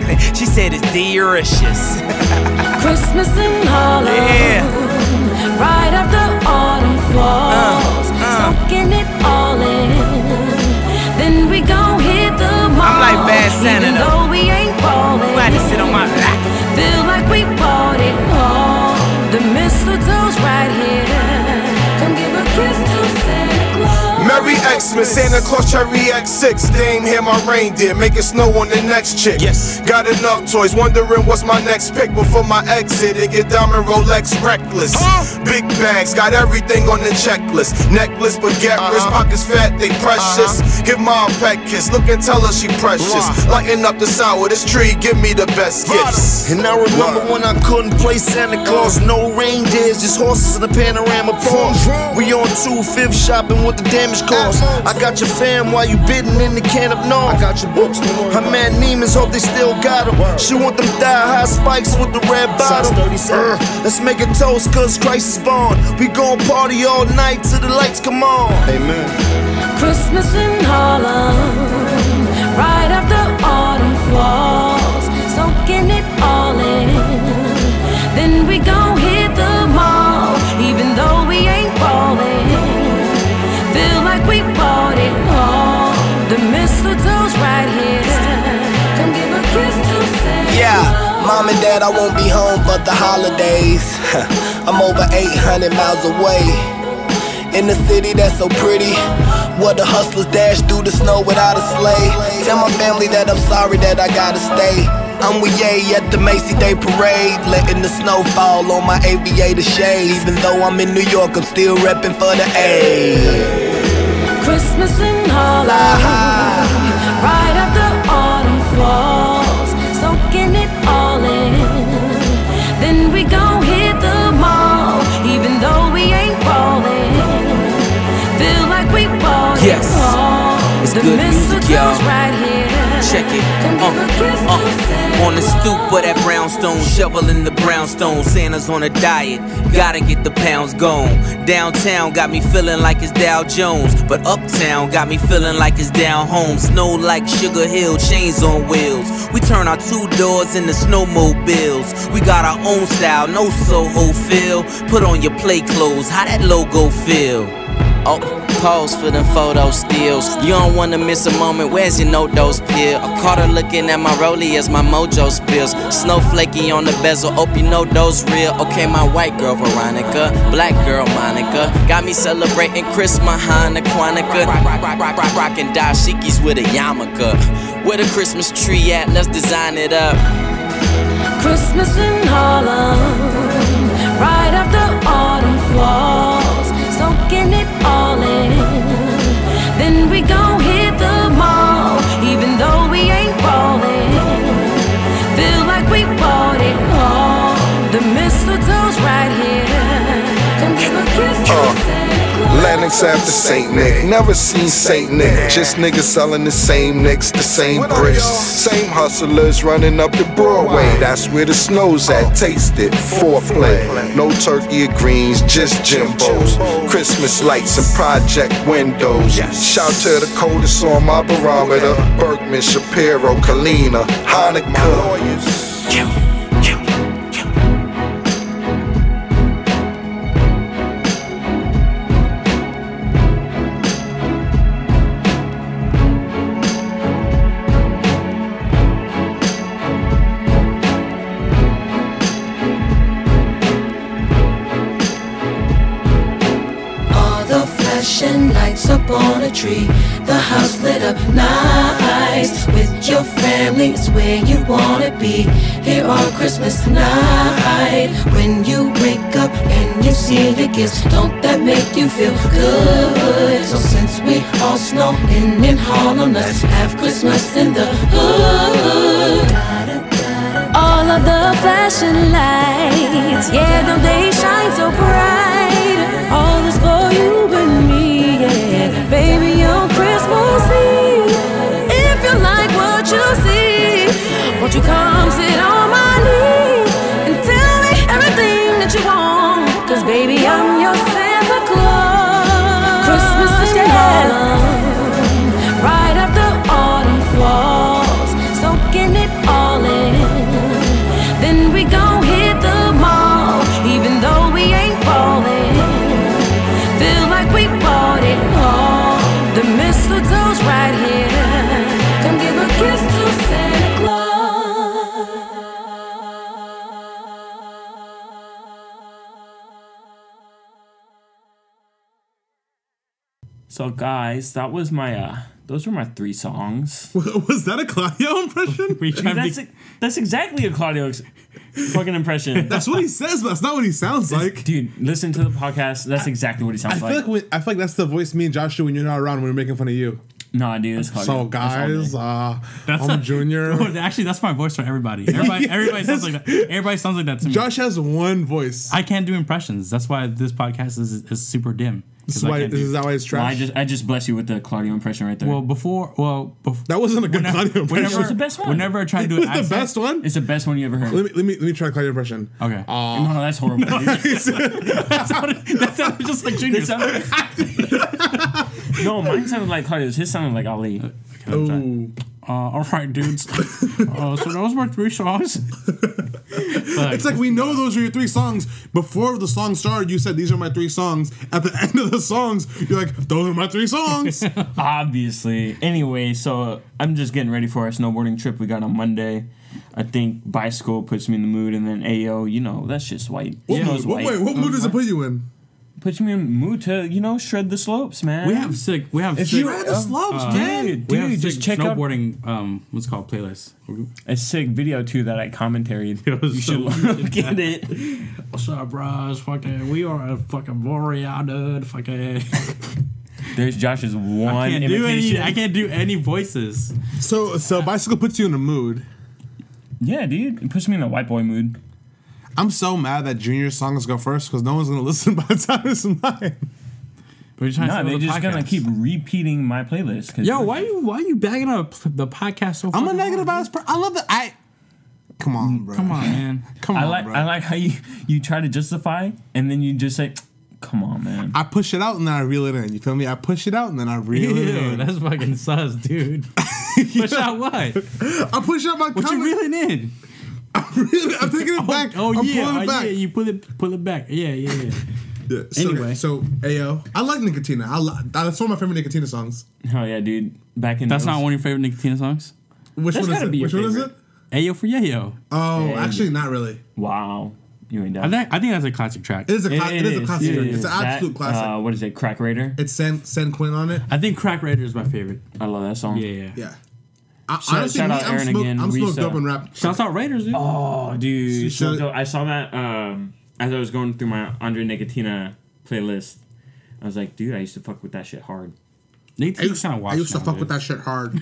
chocolate. She said it's delicious. Christmas in Harlem. Yeah. Right after autumn falls. Uh, uh. Soaking it all in. Then we gon' hit the mall. I'm like Bad Santa, though. Xmas, Santa Claus Cherry X6. Dame here my reindeer, making snow on the next chick. Yes. Got enough toys, wondering what's my next pick before my exit. It get diamond Rolex reckless. Big bags, got everything on the checklist. Necklace, baguette wrist, pockets fat, they precious. Give mom a pet kiss, look and tell her she precious. Lighten up the sour, this tree, give me the best gifts. And I remember when I couldn't play Santa Claus, no reindeers, just horses in a panorama Porsche. We on two fifth shopping with the damage caused. I got your fam while you bidding in the can up north. I got your books. Her man Neiman's hope they still got him. She want them thigh high spikes with the red bottom. Uh, let's make a toast cause Christ is born. We gon' party all night till the lights come on. Amen. Christmas in Harlem, and dad, I won't be home for the holidays. I'm over 800 miles away. In the city that's so pretty, where the hustlers dash through the snow without a sleigh. Tell my family that I'm sorry that I gotta stay. I'm with Ye at the Macy Day Parade, letting the snow fall on my aviator shade. Even though I'm in New York, I'm still repping for the A. Christmas in Harlem, It's the good music, y'all. right here. Check it. Uh, give a kiss to uh. On the stoop of that brownstone, shoveling the brownstone. Santa's on a diet, gotta get the pounds gone. Downtown got me feeling like it's Dow Jones, but uptown got me feeling like it's down home. Snow like Sugar Hill, chains on wheels. We turn our two doors into snowmobiles. We got our own style, no Soho feel. Put on your play clothes, how that logo feel? Oh, pose for them photo stills. You don't wanna miss a moment. Where's your no dose pill? I caught her looking at my rollie as my mojo spills. Snowflakey on the bezel. Hope you know those real. Okay, my white girl Veronica, black girl Monica, got me celebrating Christmas Hanukkah, Kwanzaa. Rock, rock, rock, rock, dashikis with a yarmulke. Where the Christmas tree at? Let's design it up. Christmas in Harlem, right after autumn falls, gon' After Saint Nick. Never seen Saint Nick. Just niggas selling the same nicks, the same bricks. Same hustlers running up the Broadway. That's where the snow's at. Taste it. Foreplay. No turkey or greens, just Jimbos. Christmas lights and project windows. Shout to the coldest on my barometer. Bergman, Shapiro, Kalina, Hanukkah. Up tree. The house lit up nice. With your family, it's where you wanna be. Here on Christmas night. When you wake up and you see the gifts, don't that make you feel good? So since we all snowing in Harlem, let's have Christmas in the hood. All of the flashing lights, yeah, don't they shine so bright? All this guys, that was my uh those were my three songs. Was that a Claudio impression? We trying to That's that's exactly a Claudio ex- fucking impression. That's what he says, but that's not what he sounds like. Dude, listen to the podcast. That's exactly what he I sounds feel like. like when, I feel like that's the voice me and Josh do when you're not around when we're making fun of you. Nah, dude, it's Claudio. So guys, day. uh, That's I'm a- Junior. Oh, actually, that's my voice for everybody. Everybody, everybody sounds like that. Everybody sounds like that to me. Josh has one voice. I can't do impressions. That's why this podcast is, is super dim. This is 'Cause I why this is that why it's Well, I just I just bless you with the Claudio impression right there. well, before, well, before, that wasn't a good Claudio impression. whenever, It's the best one. whenever I try to do It an was the accent, best one. it's the best one you ever heard. Let me let me let me try Claudio impression. Okay. Uh, Aw. no, that's horrible. dude. that sounded, that sounded just like Junior. It sounded- no, mine sounded like Claudio's. His sounded like Ali. Uh, Ooh. Uh, all right, dudes. uh, so those were three songs. It's like we know those are your three songs. Before the song started, you said these are my three songs. At the end of the songs, you're like, those are my three songs. Obviously. Anyway, so uh, I'm just getting ready for our snowboarding trip we got on Monday. I think bicycle puts me in the mood, and then AO, you know, that's just white. What Snow's mood? What, white. wait, what mood does it put you in? Puts me in the mood to, you know, shred the slopes, man. we have sick. We have If sick. you- Shred the slopes, man. Dude, we have dude, sick just check out snowboarding. Um, what's called playlist. a sick video too that I commentaried. It was You should so look at it. What's up, bros? Fucking, we are a fucking warrior, dude. Fucking. There's Josh's one I can't do any. I can't do any voices. So, so bicycle puts you in a mood. Yeah, dude, it puts me in a white boy mood. I'm so mad that Junior's songs go first because no one's gonna listen by the time it's mine. We're trying Nah, to they're the just gonna keep repeating my playlist. 'cause Yo, why are you why are you bagging up the podcast so? I'm a negative ass person. I love that. I come on, mm, bro. Come on, man. come on, I like bro. I like how you you try to justify and then you just say, "Come on, man." I push it out and then I reel it in. You feel me? I push it out and then I reel it in. that's fucking sus, dude. Push out what? I push out my What you comment. reeling in? Really? I'm taking it back. Oh I'm yeah, pulling oh, it back. yeah. You pull it, pull it back. Yeah, yeah, yeah. Yeah, so, Anyway. so Ayo, I like Nickatina. I li- that's one of my favorite Nickatina songs. Hell yeah, dude. Back in That's those- not one of your favorite Nickatina songs. Which That's one is it? be your Which one is it? Ayo for yayo. Oh, Yeah, actually, not really. Wow, you ain't I think I think that's a classic track. It is a cla- it is a classic. yeah, it's an absolute That, classic. Uh, what is it? Crack Raider. it's San San Quinn on it. I think Crack Raider is my favorite. I love that song. Yeah, yeah. Yeah. I, Shout- honestly, shout me, out I'm, Aaron smoke, again, I'm smoked up in rap. Shouts out Raiders, dude. Oh, dude, Should- so. I saw that um, as I was going through my Andre Nickatina playlist. I was like, dude, I used to fuck with that shit hard. I Nickatina's used, kind of I used to fuck with that shit hard.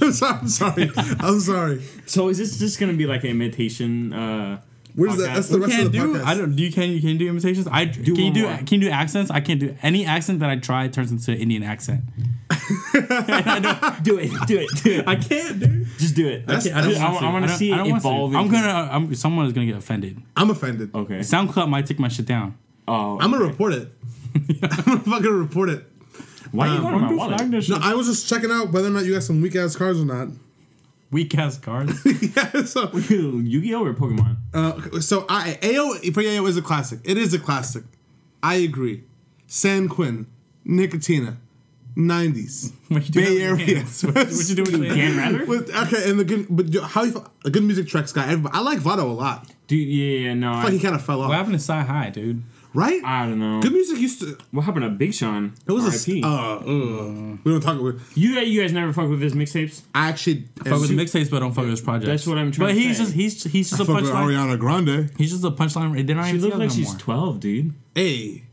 I'm sorry. I'm sorry. I'm sorry. So is this just gonna be like an imitation? Uh, Where's that? podcast? That's the We rest can't of the do. podcast. I don't. Do you can you can do imitations? I can you do more. can you do accents? I can't do any accent that I try turns into an Indian accent. I don't do it, do it, do it. I can't, dude. Just do it. I, can't, I, don't I, want to. want to see I it don't want to. evolve. I'm into- gonna. I'm, someone is gonna get offended. I'm offended. Okay. SoundCloud might take my shit down. Oh, I'm gonna report it. I'm gonna fucking report it. Why are you going to my Don't wallet? No. I was just checking out whether or not you got some weak ass cards or not. Weak ass cards. yeah, so, Yu-Gi-Oh or Pokemon? uh, so I AO for AO is a classic. It is a classic. I agree. San Quinn, Nickatina, 90s, What you doing Bay with Area. What, what you doing with your Dan? Rather? With, okay, and the good, but how you, a good music tracks guy. Everybody, I like Vado a lot. Dude, yeah, yeah, no. I feel like he kind of fell off. What off, happened to CyHi, dude? right? I don't know. Good music used to. What happened to Big Sean? It was R.I.P. a. Uh, uh, we don't talk about. you, guys- you guys never fuck with his mixtapes? I actually. Fuck with the mixtapes, but I don't fuck with his projects. That's what I'm trying But to he's say. just he's he's just a punchline. Ariana Grande. He's just a punchline. They're not She even looks like she's more. 12, dude. Hey,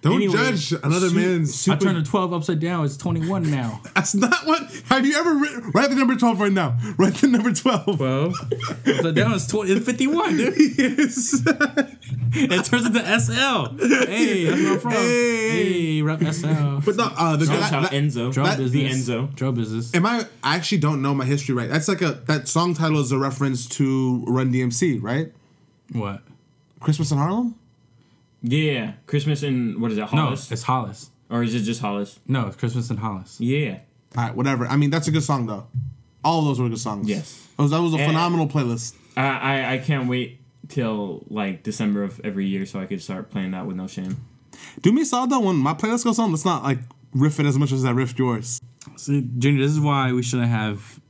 don't Anyway, judge another su- man's. I Super, turned a twelve upside down. It's twenty one now. That's not what. Have you ever written? Write the number twelve right now. Write the number twelve. Well, upside down is twenty. It's fifty one, dude. yes. It turns into SL. Hey, that's where I'm from. Hey. Hey, rep SL. But no, uh, the Shout guy, out that- Enzo. Drug that- the business. Enzo. Drug business. Am I? I actually don't know my history right. That's like a that song title is a reference to Run DMC, right? What? Christmas in Harlem. Yeah, Christmas in, what is it, No, Hollis? it's Hollis. or is it just Hollis? No, it's Christmas in Hollis. Yeah. All right, whatever. I mean, that's a good song though. All of those were good songs. Yes. That was, that was a And- phenomenal playlist. I, I, I can't wait till like December of every year so I could start playing that with no shame. Do me a solid though. When my playlist goes on, let's not like riff it as much as I riffed yours. See, Junior, this is why we shouldn't have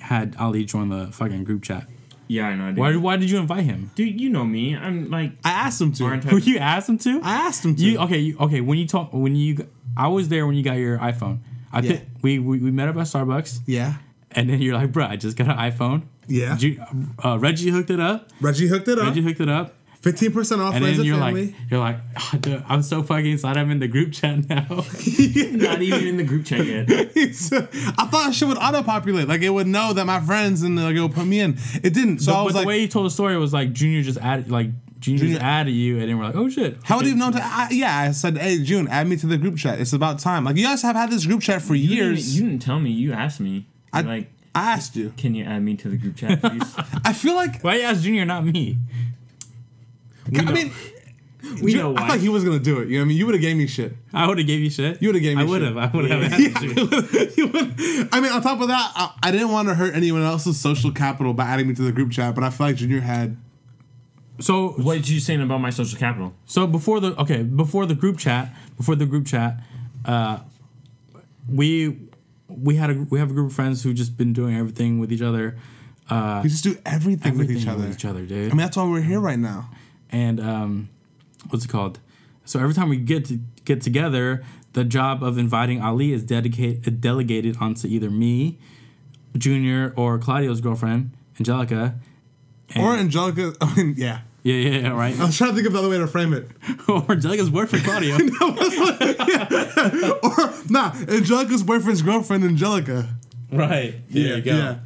had Ali join the fucking group chat. Yeah, I know. Dude. Why? Why did you invite him? Dude, you know me. I'm like. I asked him to. Aren't Who you asked him to? I asked him to. You okay? You, okay. When you talk, when you, I was there when you got your iPhone. I Yeah. pick, we, we we met up at Starbucks, yeah. and then you're like, bro, I just got an iPhone. Yeah. Ju- uh, Reggie hooked it up. Reggie hooked it up. Reggie hooked it up, Fifteen percent off and friends then you're family. like, you're like, oh, dude, I'm so fucking excited. I'm in the group chat now. Not even in the group chat yet. I thought shit would auto populate. Like it would know that my friends and like it would put me in. It didn't. So but I was the like, way you told the story was like Junior just added, like Junior, Junior- just added you, and then we're like, oh shit. how would Okay. you know to? I, yeah, I said, hey June, add me to the group chat. It's about time. Like you guys have had this group chat for You didn't, years. you didn't tell me. You asked me. I- You're like, I asked you. can you add me to the group chat, please? I feel like Why you ask Junior, not me? I know. mean, we June- know I thought he was gonna do it. You know what I mean? You would have gave me shit. I would have gave you shit. You would have gave me. I would shit. have. I would have. Yeah, you would've- you would- I mean, on top of that, I, I didn't want to hurt anyone else's social capital by adding me to the group chat, but I feel like Junior had. So what did you saying about my social capital? So before the okay, before the group chat, before the group chat, uh, we we had a we have a group of friends who just been doing everything with each other. Uh, We just do everything, with each other. with each other, dude. I mean, that's why we're here right now. And um, what's it called? So every time we get to get together, the job of inviting Ali is dedicated delegated onto either me, Junior, or Claudio's girlfriend, Angelica. Or Angelica. I mean, yeah. yeah, yeah, yeah, right. I was trying to think of the other way to frame it. or Angelica's boyfriend, Claudio. or nah, Angelica's boyfriend's girlfriend, Angelica. Right. There Yeah, you go. yeah.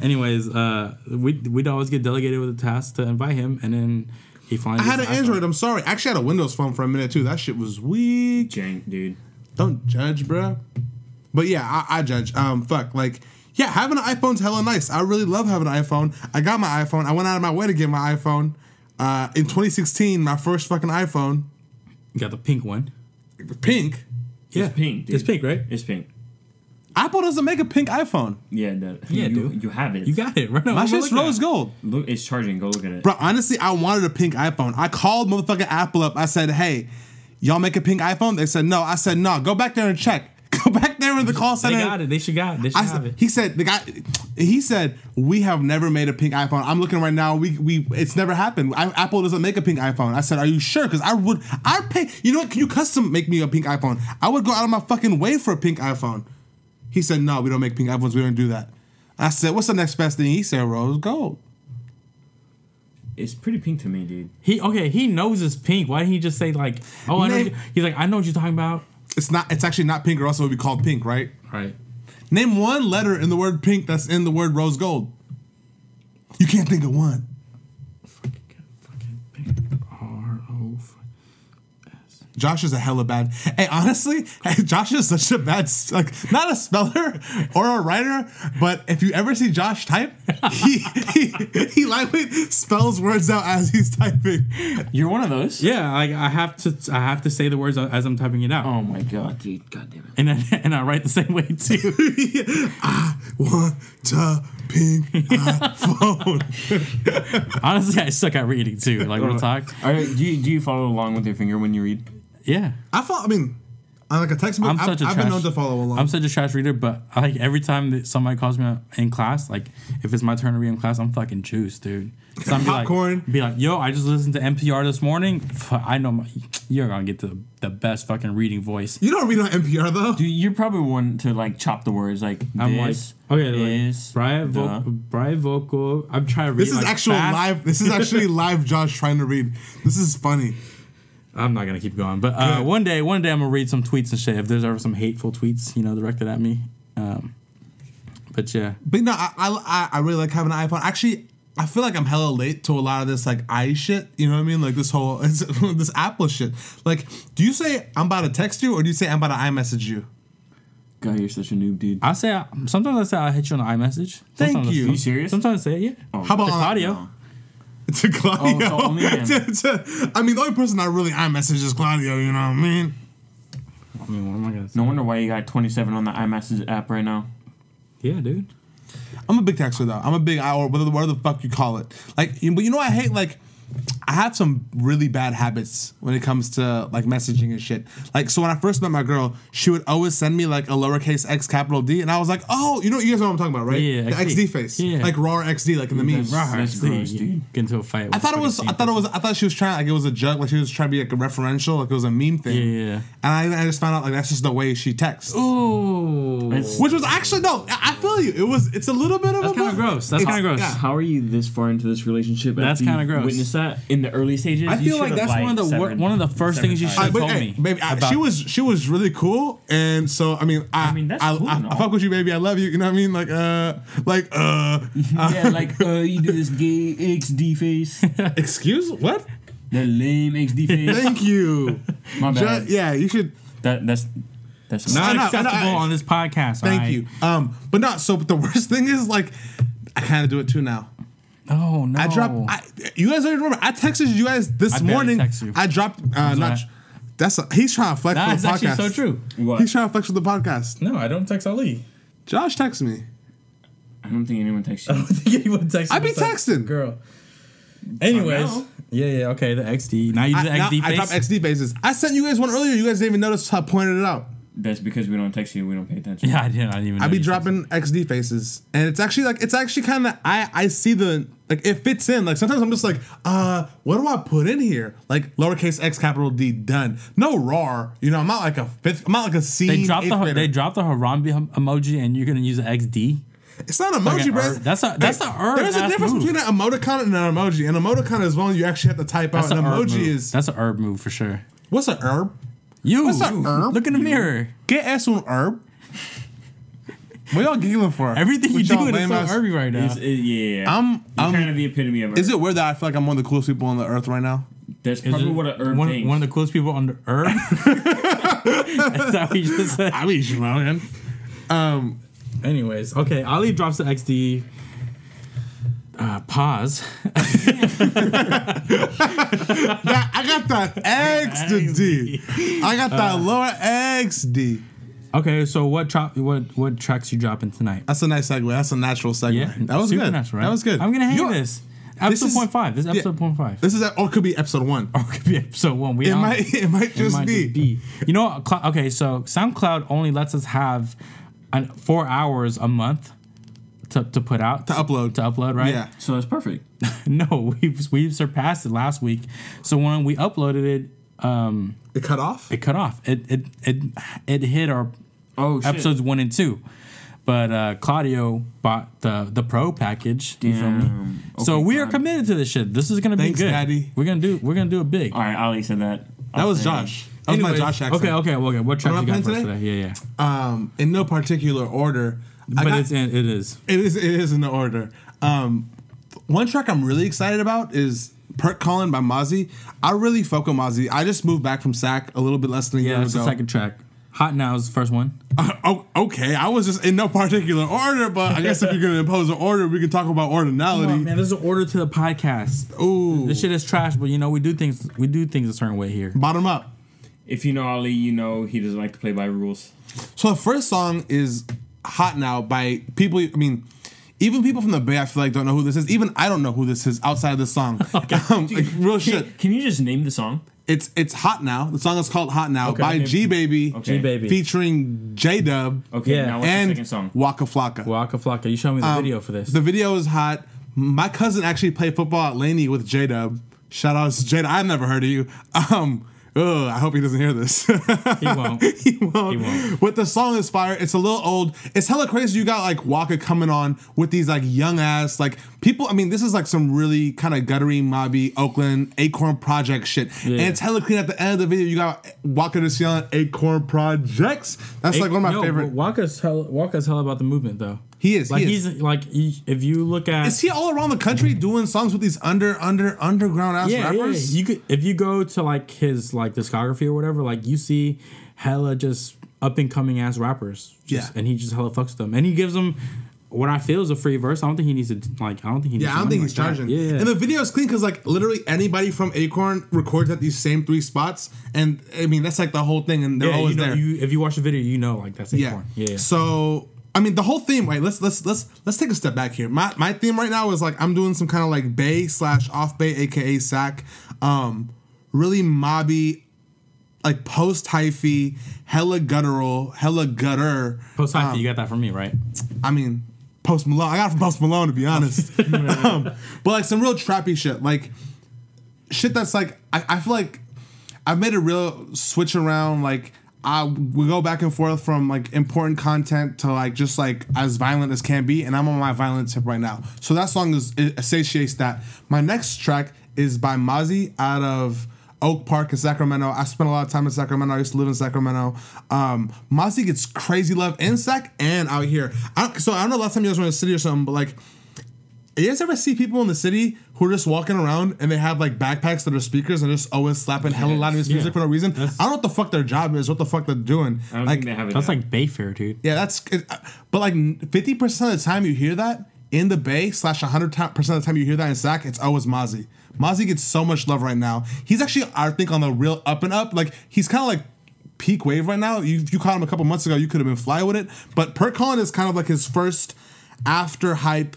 Anyways, uh, we we'd always get delegated with the task to invite him, and then he finally. I had an iPhone. Android. I'm sorry. I actually had a Windows phone for a minute too. That shit was weak. Jank, dude. Don't judge, bro. But yeah, I, I judge. Um, fuck, like, yeah, having an iPhone's hella nice. I really love having an iPhone. I got my iPhone. I went out of my way to get my iPhone. Uh, in 2016, my first fucking iPhone, You got the pink one. pink. Yeah, pink, dude. It's pink, right? It's pink. Apple doesn't make a pink iPhone. Yeah, the, Yeah, you, dude. You have it. You got it right now. My I shit's looking rose at? gold. Look, it's charging. Go look at it. Bro, honestly, I wanted a pink iPhone. I called motherfucking Apple up. I said, hey, y'all make a pink iPhone? They said, no. I said, no. Go back there and check. Go back there in the call center. They center. got it. They should got. It. They should I have said, it. he said the guy he said we have never made a pink iPhone. I'm looking right now. We we it's never happened. I, Apple doesn't make a pink iPhone. I said, are you sure? Because I would I pay. You know what? Can you custom make me a pink iPhone? I would go out of my fucking way for a pink iPhone. He said, no, we don't make pink iPhones. We don't do that. I said, what's the next best thing? He said, rose gold. It's pretty pink to me, dude. He okay. He knows it's pink. Why didn't he just say like, oh, I know. Name- you- He's like, I know what you're talking about. It's not. It's actually not pink, or else it would be called pink, right? Right. Name one letter in the word pink that's in the word rose gold. You can't think of one. Fucking pink. R O. Josh is a hella bad. Hey, honestly, hey, Josh is such a bad, like, not a speller or a writer, but if you ever see Josh type, he he, he lightweight spells words out as he's typing. You're one of those. Yeah, like I have to. I have to say the words as I'm typing it out, Oh my god, dude. God damn it. and I, and I write the same way too. I want to pink iPhone. Honestly, I suck at reading too. Like real talk. All right, do you, do you follow along with your finger when you read? Yeah. I follow. I mean, on like a textbook, I'm I've, such a I've trash. been known to follow along. I'm such a trash reader, but like every time that somebody calls me in class, like if it's my turn to read in class, I'm fucking juiced, dude. So I'm be like, Popcorn. be like, yo, I just listened to NPR this morning. I know my, you're gonna get the the best fucking reading voice. you don't read on NPR though. Dude, you're probably one to like chop the words like I'm this like, okay, is like, Brian, the- vocal, Brian vocal. I'm trying to read. This is like, actual fast. live. This is actually live. Josh trying to read. This is funny. I'm not gonna keep going, but uh, one day, one day I'm gonna read some tweets and shit. If there's ever some hateful tweets, you know, directed at me. Um, but yeah, But no, I, I I really like having an iPhone. Actually, I feel like I'm hella late to a lot of this like i shit. You know what I mean? Like this whole this Apple shit. Like, do you say I'm about to text you or do you say I'm about to iMessage you? God, you're such a noob, dude. I say I, sometimes I say I hit you on the iMessage. Thank Sometimes you. say- You serious? Sometimes I say it, yeah. How about to on- Claudio? No. To Claudio. Oh, so only him. To- to- I mean, the only person I really iMessage is Claudio. You know what I mean? I mean, what am I gonna say? No wonder why you got 27 on the iMessage app right now. Yeah, dude. I'm a big texter though. I'm a big or whatever, whatever the fuck you call it. Like, you- but you know, what I hate like I have some really bad habits when it comes to like messaging and shit. Like, so when I first met my girl, she would always send me like a lowercase x capital D, and I was like, oh, you know, you guys know what I'm talking about, right? Yeah, the XD. XD face, Yeah. like raw XD, like in the memes. Right, That's gross, dude. Get into a fight. I thought it was. I thought it was. I thought she was trying. Like it was a joke. Like she was trying to be like a referential. Like it was a meme thing. Yeah, yeah. And I, I just found out like that's just the way she texts. Ooh. It's- Which was actually no. I I feel you. It was. It's a little bit of That's a. kinda gross. That's kinda gross. yeah. How are you this far into this relationship? That's kinda gross. Witness that in the early stages. I feel like should've, that's one of the wor- severed- one of the first things you should- I, but, told hey, me baby, I, she was she was really cool, and so I mean, I I mean, that's I, cool I, and I fuck with you, baby. I love you. You know what I mean? Like, uh, like, uh, yeah, like uh, you do this gay XD face, excuse what? The lame XD face. Thank you. My Ju- bad. yeah, you should. That that's that's not I know, I acceptable on this podcast. Thank alright? you. Um, but not so. But the worst thing is like, I kind of do it too now. Oh no. I dropped. I, you guys don't even remember. I texted you guys this I morning. text you. I dropped. Uh, not. that? That's a, he's trying to flex Nah, for it's the actually podcast. so true. what? He's trying to flex for the podcast. No, I don't text Ali. Josh texted me. I don't think anyone texts I you. don't think anyone texts. I be besides texting. girl. Anyways, yeah, yeah, okay. The XD. Now you do I, the now, XD I dropped. XD faces. I sent you guys one earlier. You guys didn't even notice. I pointed it out. That's because we don't text you. We don't pay attention. yeah, I didn't. I didn't even. I know be you said dropping XD faces, and it's actually like it's actually kind of I I see the like it fits in. Like sometimes I'm just like, uh, what do I put in here? Like lowercase x capital D done. No raw. You know, I'm not like a fifth. I'm not like a C. They dropped the grader. they dropped the Harambe emoji, and you're gonna use the XD. It's not emoji, Fucking bro. That's a- that's a herb There's a difference move. between an emoticon and an emoji. An emoticon is one you actually have to type That's out. An an herb emoji move. is That's a herb move for sure. what's an herb? You. What's an herb? Look in the mirror. ¿Qué es un herb? What y'all giggling for? Everything you With y'all do is lame so ass- herby right now. It's, it, yeah. I'm. You're I'm kind of the epitome of. is it weird that I feel like I'm one of the coolest people on the earth right now? That's Is probably what a herb one, thinks. one of the coolest people on the earth. That's that what you just said? I mean, man. Um, Anyways, okay. Ali drops the XD. Uh, pause. that, I got that XD. I D. I got that lower X D. Okay, so what drop? What what tracks you dropping tonight? That's a nice segue. That's a natural segue. Yeah, that was good. natural, right? That was good. I'm gonna hang You- this. Episode is- point five. This is yeah. episode point five. This is, or it could be episode one. or it could be episode one. We It don't- might, it might It just might be. You know, what? Okay, so SoundCloud only lets us have an, four hours a month to, to put out To upload. to upload, right? Yeah. so that's perfect. no, we've we've surpassed it last week. So when we uploaded it, um, It cut off. it cut off. It it it it hit our Oh shit. episodes one and two. But uh, Claudio bought the the pro package. You feel me? Damn. so Okay, we are fine. committed to this shit. This is gonna Thanks, be good. Daddy. We're gonna do we're gonna do it big. All right, Ali said that. That I'll was say- Josh. That was my Anyways, Josh accent. Okay, okay, okay. What track Am I you got for us today? today? Yeah, yeah. Um, in no particular order. I But got- it's in, it is. It is. It is in the order. Um, one track I'm really excited about is "Perk Calling" by Mozzy. I really fuck with Mozzy. I just moved back from SAC a little bit less than a Yeah, year that's ago. the second track. Hot Now is the first one. oh, okay. I was just in no particular order, but I guess if you're gonna impose an order, we can talk about ordinality. man, there's an order to the podcast. Ooh, This shit is trash, but you know we do things we do things a certain way here. bottom up. If you know Ali, you know he doesn't like to play by rules. So the first song is "Hot Now" by people. I mean, even people from the Bay, I feel like don't know who this is. Even I don't know who this is outside of this song. Um, like, real shit. Can, can you just name the song? It's it's hot now. The song is called "Hot Now" Okay. by G Baby, Okay. G-Baby. featuring J Dub Okay, Yeah. now what's the and second song? Waka Flocka. Waka Flocka, you showed me the Um, video for this. The video is hot. My cousin actually played football at Laney with J Dub. Shout out to J Dub. I've never heard of you. Um, ugh, I hope he doesn't hear this. he won't. he won't. He won't. But the song is fire. It's a little old. It's hella crazy. You got like Waka coming on with these like young ass like people. I mean, this is like some really kind of guttery, mobby Oakland Acorn Project shit. And it's hella clean. At the end of the video, you got Waka just yelling Acorn Projects. That's like one of my No, favorite. Waka's hell, Waka's hell about the movement though. He is. Like he is. he's like he, if you look at Is he all around the country mm-hmm. doing songs with these under under underground ass yeah, yeah, yeah, rappers? you could if you go to like his like discography or whatever, like you see hella just up and coming ass rappers. Just, Yeah. and he just hella fucks them, and he gives them what I feel is a free verse. I don't think he needs to like. I don't think he. Needs yeah, I don't think he's that. charging. Yeah, And the video is clean because like literally anybody from Acorn records at these same three spots, and I mean that's like the whole thing, and they're yeah. You always know, there. you if you watch the video, you know like that's yeah. Acorn. Yeah, yeah. So I mean, the whole theme. Wait, let's let's let's let's take a step back here. My my theme right now is like I'm doing some kind of like bay slash off bay, aka sack. Um, really mobby, like post hyphy, hella guttural, hella gutter. Post hyphy, Um, you got that from me, right? I mean, Post Malone. I got it from Post Malone to be honest. um, but like some real trappy shit, like shit that's like I, I feel like I've made a real switch around. Like I we go back and forth from like important content to like just like as violent as can be, and I'm on my violent tip right now. So that song is it satiates that. My next track is by Mozzy out of. Oak Park in Sacramento. I spent a lot of time in Sacramento. I used to live in Sacramento. Um, gets crazy love in Sac and out here. I so I don't know last time you guys were in the city or something, but like you guys ever see people in the city who are just walking around and they have like backpacks that are speakers and just always slapping hella loud Yes. music Yeah. for no reason? I don't know what the fuck their job is, what the fuck they're doing. I don't like, think they have it. That's like Bayfair, dude. yeah, that's. It, uh, but like fifty percent of the time you hear that in the Bay slash hundred percent of the time you hear that in Sac, it's always Mozzy. Mozzy gets so much love right now. He's actually, I think, on the real up and up. Like he's kind of like peak wave right now. You if you caught him a couple months ago, you could have been fly with it. But Per Con is kind of like his first after hype.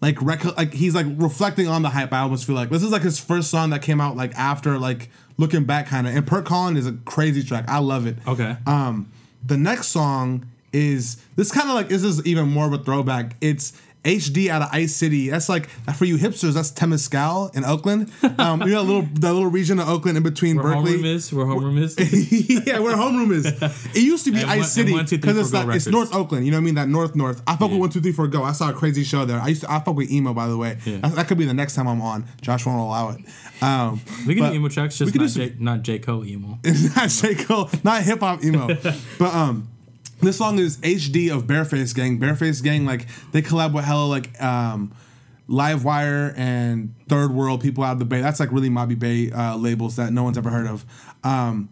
Like rec- like he's like reflecting on the hype. I almost feel like this is like his first song that came out like after like looking back kind of. And Per Con is a crazy track. I love it. Okay. Um, the next song is this kind of like this is even more of a throwback. It's HD out of Ice City. That's like for you hipsters. That's Temescal in Oakland. Um, you know, that little the little region of Oakland in between Where Berkeley. homeroom is, where homeroom is. yeah, where homeroom is. It used to be And Ice one- City and one, two, three, because it's like it's North Oakland. You know what I mean? That North North. I fuck with one two three four go. I saw a crazy show there. I used to. I fuck with emo by the way. Yeah. That, that could be the next time I'm on. Josh won't allow it. Um, We can do emo tracks, just can do not, some- J, not J. Cole emo. not J. Cole, not hip hop emo. but um this song is HD of Bareface Gang. Bareface Gang, like they collab with hella like um Livewire and Third World people out of the Bay. That's like really Mobby Bay uh, labels that no one's ever heard of. Um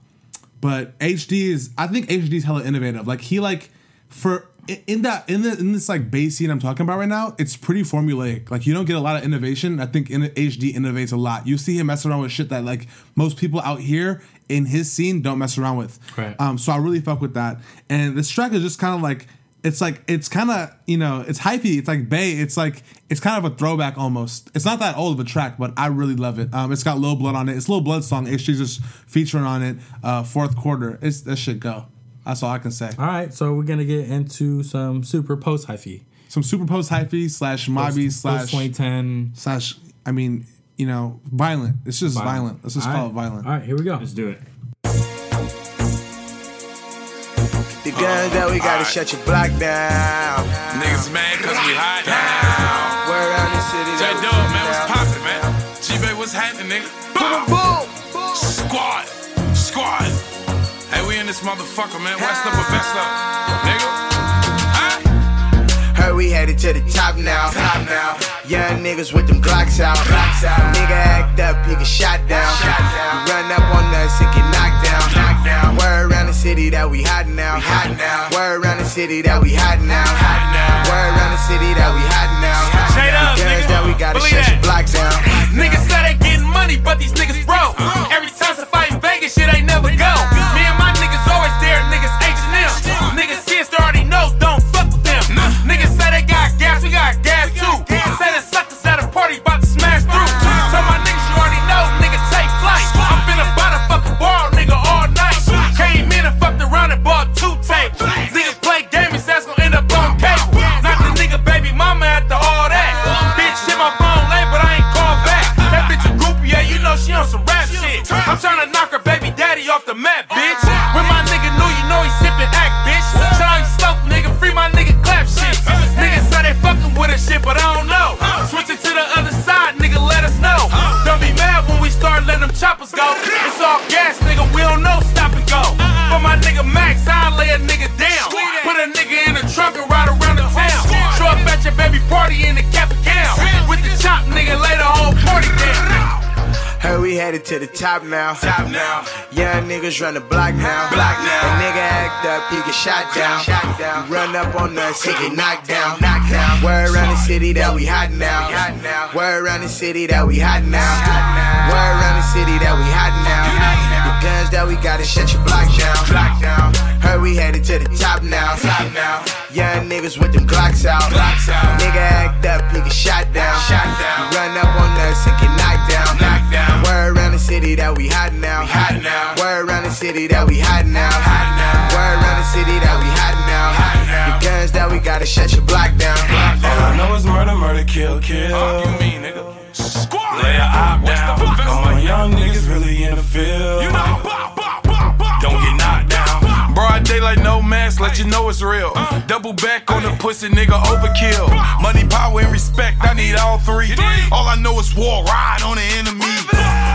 but HD is I think HD is hella innovative. Like he like for in that in the in this like bass scene I'm talking about right now, it's pretty formulaic. Like you don't get a lot of innovation. I think in HD innovates a lot. You see him mess around with shit that like most people out here in his scene don't mess around with. Right. Um, so I really fuck with that. And this track is just kind of like it's like it's kind of you know it's hypey. It's like Bay. It's like it's kind of a throwback almost. It's not that old of a track, but I really love it. Um, it's got Low Blood on it. It's Low Blood song. HD's just featuring on it. Uh, fourth quarter. It's that shit go. That's all I can say. All right, so we're gonna get into some super post hyphy. Some super post hyphy slash mobby slash 2010 slash. I mean, you know, violent. It's just violent. Let's just All call right. it violent. All right, here we go. Let's do it. The guns that we gotta shut your block down. Niggas mad cause we hot in this motherfucker, man. West up or best up? Nigga? Huh? Heard we headed to the top now. Top now. Young niggas with them Glocks out. Glocks out. Nigga act up, you get shot down. Shot down. You run up on us and get knocked down. Knocked down. Word around the city that we hot now. Hot now. Word around the city that we hot now. Hot now. Word around the city that we hot now. Straight up, nigga. that we gotta Believe shut your block down. Niggas say they getting money, but these niggas broke. Every time some fight in Vegas, shit ain't never go. the map, bitch. When my nigga knew you know he sippin' act, bitch. Shout out you slope, nigga, free my nigga clap shit. Niggas say they fuckin' with us shit, but I don't know. Switch it to the other side, nigga, let us know. Don't be mad when we start letting them choppers go. It's all gas, nigga, we don't know stop and go. For my nigga Max, I lay a nigga down. Put a nigga in a trunk and ride around the town. Show up at your baby party in the cap. We headed to the top now. Top now. Young niggas run the block now. Block now. A nigga act up, he get shot down. Shot down. Run up on us, he get knocked down. Knocked down. Word around the city that we hot now. Word around the city that we hot now. Word around the city that we hot now. The guns that we gotta shut your block down. Block down. Heard we headed to the top now. Top now. Young niggas with them Glocks out. Glocks out. Nigga act up, he get shot down. Shot down. Run up on us and get knocked. Knocked down. Word around the city that we hot now. We hot now. Word around the city that we hot now. Hot now. Word around the city that we hot now. Hot now. The guns that we gotta shut your block down. Block All. I know is murder, murder, kill, kill. Fuck you mean, nigga? Squad. Lay a op down. All my young niggas really in the field. You know, don't get knocked down. Broad daylight, no mask, let you know it's real. Uh. Double back on the pussy, nigga, overkill. Money, power, and respect, I need all three. All I know is war, ride on the enemy.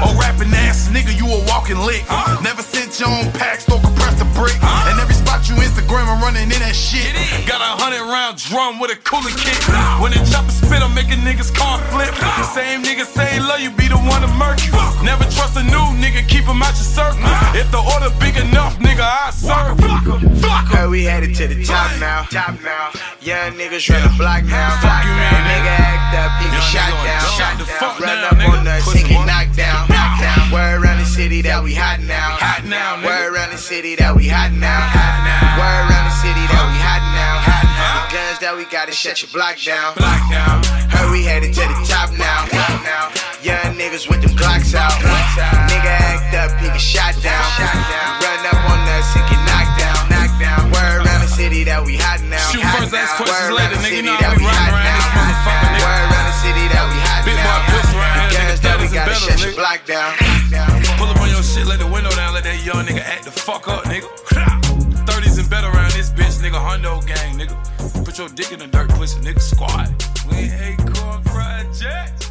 Oh, rapping ass nigga, you a walking lick. Never sent your own packs, don't compress the brick. And every spot you Instagram, I'm running in that shit. Got a hundred round drum with a cooler kick. When the chopper spit, I'm making niggas car flip. Same nigga say love you, be the one to murk you. Never trust a new nigga, keep him out your circle. If the order big enough, nigga, I serve. Heard we headed to the top now. Top now. Young niggas run the block now. Fuck you, man. Nigga act up, he get shot down. Shot the down. fuck Run down, up nigga. on us, Pussy he get knocked down. Down. Word around the city that we hot now. Hot now. Word around the city that we hot now. Word around the city that we hot now. The guns that we gotta shut your block down. Block down. We headed to the top now. Top now. Young niggas with them Glocks out. Nigga act up, he get shot down. Run up on us, he get knocked down. Knocked down. Word around the city that we hot now. Shoot Hot first, ask now. questions later, nigga. You know we we hot gotta better, shut your block down. Pull up on your shit, let the window down, let that young nigga act the fuck up, nigga. 30s and better around this bitch, nigga. Hondo gang, nigga. Put your dick in the dirt, pussy, nigga. Squad. We ain't Acorn Project.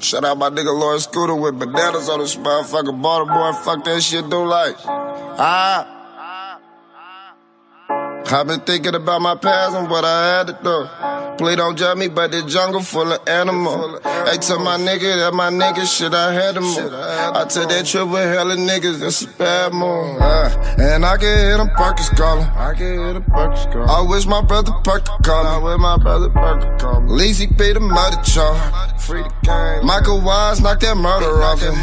Shout out my nigga Lord Scooter with bananas on this motherfucker. Baltimore, fuck that shit, do like. Ah. I've been thinking about my past and what I had to do. Please don't judge me, but the jungle full of animals. Hey, tell my nigga that my nigga shit, I had move. I took that trip with hella niggas, it's a bad move. Uh, and I can hear them Perkins calling. I can hear them Perkins calling. I wish my brother Perkins call me. I wish my brother Perkins call me. Leezy be the mother char. Free the game. Michael Wise knocked that murder off him.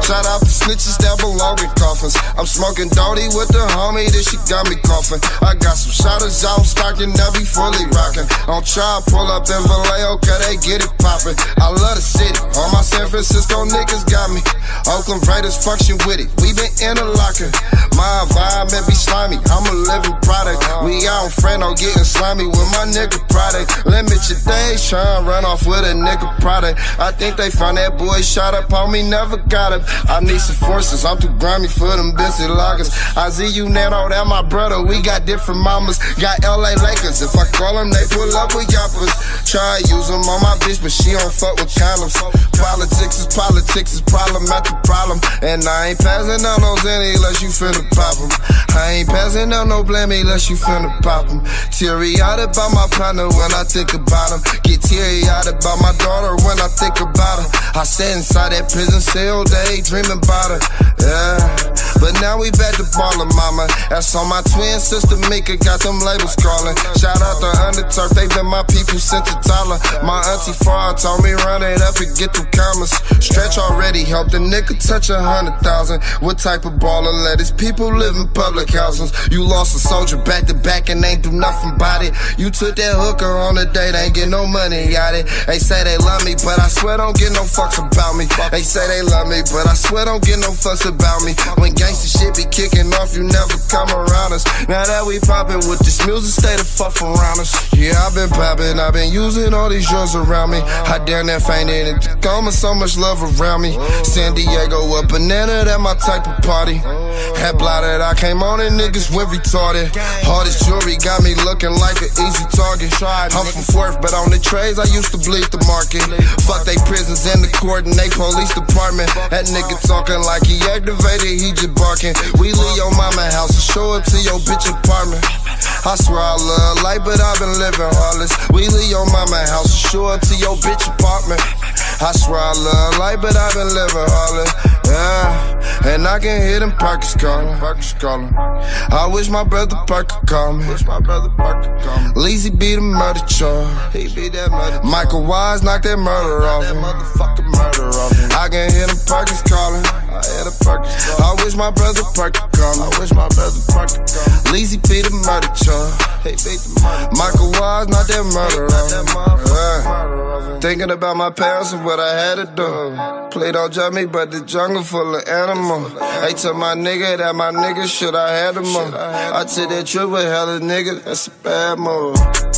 Shout out to snitches that belong in coffins. I'm smoking Dodie with the homie, that she got me coughing. I got some shotters out stocking, that be fully rocking. Don't try pull up in Vallejo, cause they get it poppin'. I love the city, all my San Francisco niggas got me. Oakland Raiders function with it, we been interlocking. My environment be slimy, I'm a living product. We out Fresno getting slimy with my nigga product. Limit your days, tryna run off with a nigga product. I think they found that boy shot up on me, never got him. I need some forces, I'm too grimy for them busy loggers. I see you Nano, that my brother, we got different mamas. Got LA Lakers, if I call them, they pull up with yappers. Try use them on my bitch, but she don't fuck with condoms. Politics is politics, is problem after problem. And I ain't passing out no Zenny unless you finna pop 'em. I ain't passing out no blame unless you finna pop 'em. Teary eyed about my partner when I think about him. Get teary eyed about my daughter when I think about her. I sat inside that prison cell day dreaming about her. Yeah. But now we back to ballin', mama. That's on my twin sister Mika, got them labels calling. Shout out to Underturf, they been my people sent the Tyler. My auntie Far told me run it up and get through commas. Stretch already helped a nigga touch a hundred thousand. What type of baller let his people live in public houses? You lost a soldier back to back and ain't do nothing about it. You took that hooker on a date, ain't get no money out it. They say they love me, but I swear don't get no fucks about me. They say they love me, but I swear don't get no fuss about me. When gangsta shit be kicking off, you never come around us. Now that we poppin' with this music, stay the fuck around us. Yeah, I've been poppin', I've been using all these drugs around me. I damn that fainted in Tacoma, so much love around me. San Diego, a banana, that my type of party. Had blotted, I came on and niggas went retarded. Hardest jewelry got me looking like an easy target. I'm from Fourth, but on the trades, I used to bleed the market. Fuck they prisons and the court and they police department. That nigga talking like he activated, he just barking. We Leo mama house and show up to your bitch apartment. I swear I love life, but I've been living heartless. We leave your mama house and show up to your bitch apartment. I swear I love life, but I've been living heartless. Yeah, and I can hear them pockets calling. Pockets calling. I wish my brother Parker call me. Wish my brother Parker call me. Leezy be the murder charge. He be that murder. Michael Wise knocked that murder off him. Motherfucking murder off. I can hear them pockets calling. I the pockets. I wish my brother Parker call me. I wish my brother Parker call me. Leezy be the murder charge. He be the murder. Michael Wise knocked that murder off him. Yeah. Thinking about my parents and what I had to do. Play don't judge me, but the jungle full of animals. Hey, tell my nigga that my nigga should I had him up. I took that trip with hella niggas, that's a bad move.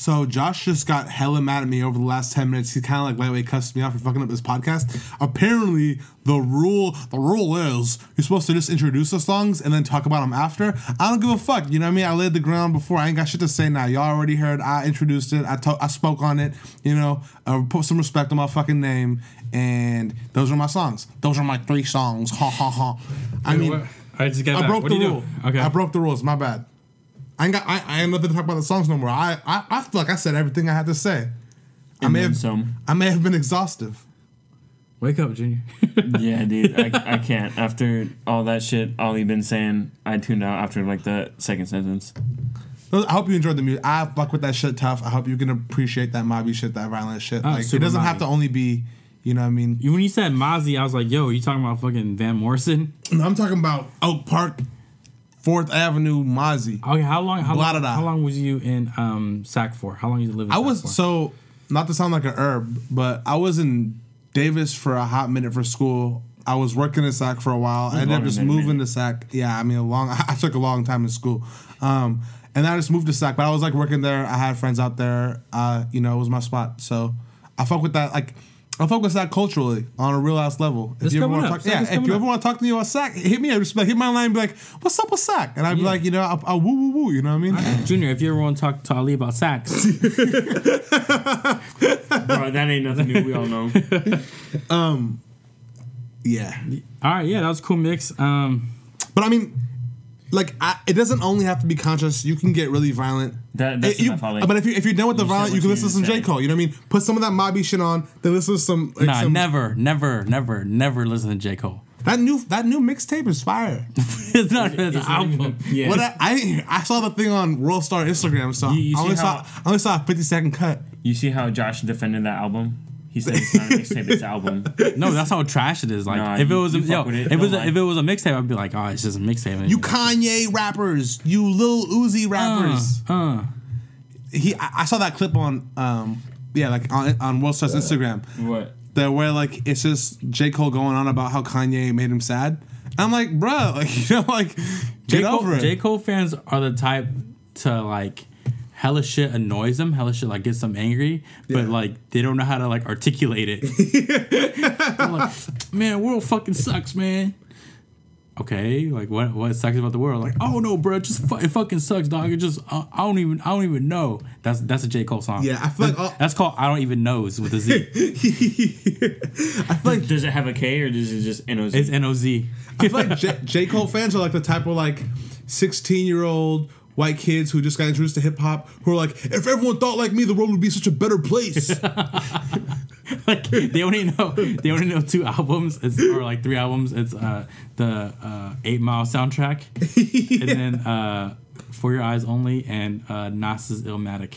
So Josh just got hella mad at me over the last ten minutes. He kind of like lightweight cussed me off for fucking up his podcast. Apparently, the rule the rule is you're supposed to just introduce the songs and then talk about them after. I don't give a fuck. You know what I mean? I laid the ground before. I ain't got shit to say now. Y'all already heard. I introduced it. I to- I spoke on it. You know, uh, put some respect on my fucking name. And those are my songs. Those are my three songs. Ha ha ha. I Wait, mean, what? I just got I back. broke What the rule. Okay. I broke the rules. My bad. I ain't got. I, I ain't nothing to talk about the songs no more. I, I I feel like I said everything I had to say. I And may then have some. I may have been exhaustive. Wake up, Junior. yeah, dude, I, I can't. After all that shit Ollie been saying, I tuned out after like the second sentence. I hope you enjoyed the music. I fuck with that shit tough. I hope you can appreciate that mobby shit, that violent shit. Oh, like it super doesn't have mobby. to only be, you know what I mean? You- when you said Mozzy, I was like, yo, you talking about fucking Van Morrison? No, I'm talking about Oak Park, Fourth Avenue, Mozzy. Okay, how long? How long? How long was you in um Sac for? How long did you lived? In I Sac was for? so not to sound like an herb, but I was in Davis for a hot minute for school. I was working in SAC for a while. I ended up just moving minute. to SAC. Yeah, I mean a long. I took a long time in school, um, and I just moved to SAC. But I was like working there. I had friends out there. Uh, you know, it was my spot. So I fuck with that. Like I fuck with SAC culturally on a real ass level. If It's you ever want to talk, yeah, if you ever want to talk to me about sack, hit me up. Just like hit my line, and be like, "What's up with sack?" And I'd be Yeah. like, you know, I'll, I'll woo woo woo. You know what I mean? Junior, if you ever want to talk to Ali about sax, Bro, that ain't nothing new. We all know. um, yeah. all right, yeah, that was a cool mix. Um, But I mean, like, I, it doesn't only have to be conscious. You can get really violent. That, that's Eh, you- enough, but if, you, if you're done with the You said violent, you can listen to some said. J. Cole. You know what I mean? Put some of that Mobby shit on, then listen to some. Like, nah, some- never, never, never, never listen to J Cole. That new that new mixtape is fire. it's not an album. Yeah. What I, I I saw the thing on World Star Instagram, so You- you I only see saw I only saw a 50 second cut. You see how Josh defended that album? He said it's not a mixtape, it's album. No, that's how trash it is. Like Nah, if it you- was, a, you fuck yo, with it, if it was, don't a, lie. if it was a mixtape, I'd be like, oh, it's just a mixtape. You Kanye rappers, you Lil Uzi rappers. Uh, uh. He I, I saw that clip on um yeah like on on World Star's Instagram. What? that where like it's just J Cole going on about how Kanye made him sad. I'm like, bruh, like you know, like J. Cole, over it. J. Cole fans are the type to like hella shit annoys them, hella shit like gets them angry, but like they don't know how to like articulate it. They're like, man, world fucking sucks, man. Okay, like what what sucks about the world? Like, oh no, bro, just fu- it fucking sucks, dog. It just uh, I don't even I don't even know. That's that's a J Cole song. Yeah, I feel like all- that's called I don't even knows with a Z. I feel like Does it have a K or does it just NOZ? it's N O Z. I feel like J, J Cole fans are like the type of like 16 year old white kids who just got introduced to hip hop who are like, if everyone thought like me, the world would be such a better place. like they only know they only know two albums it's, or like three albums it's uh the uh eight mile soundtrack and then uh for your eyes only and uh nas's illmatic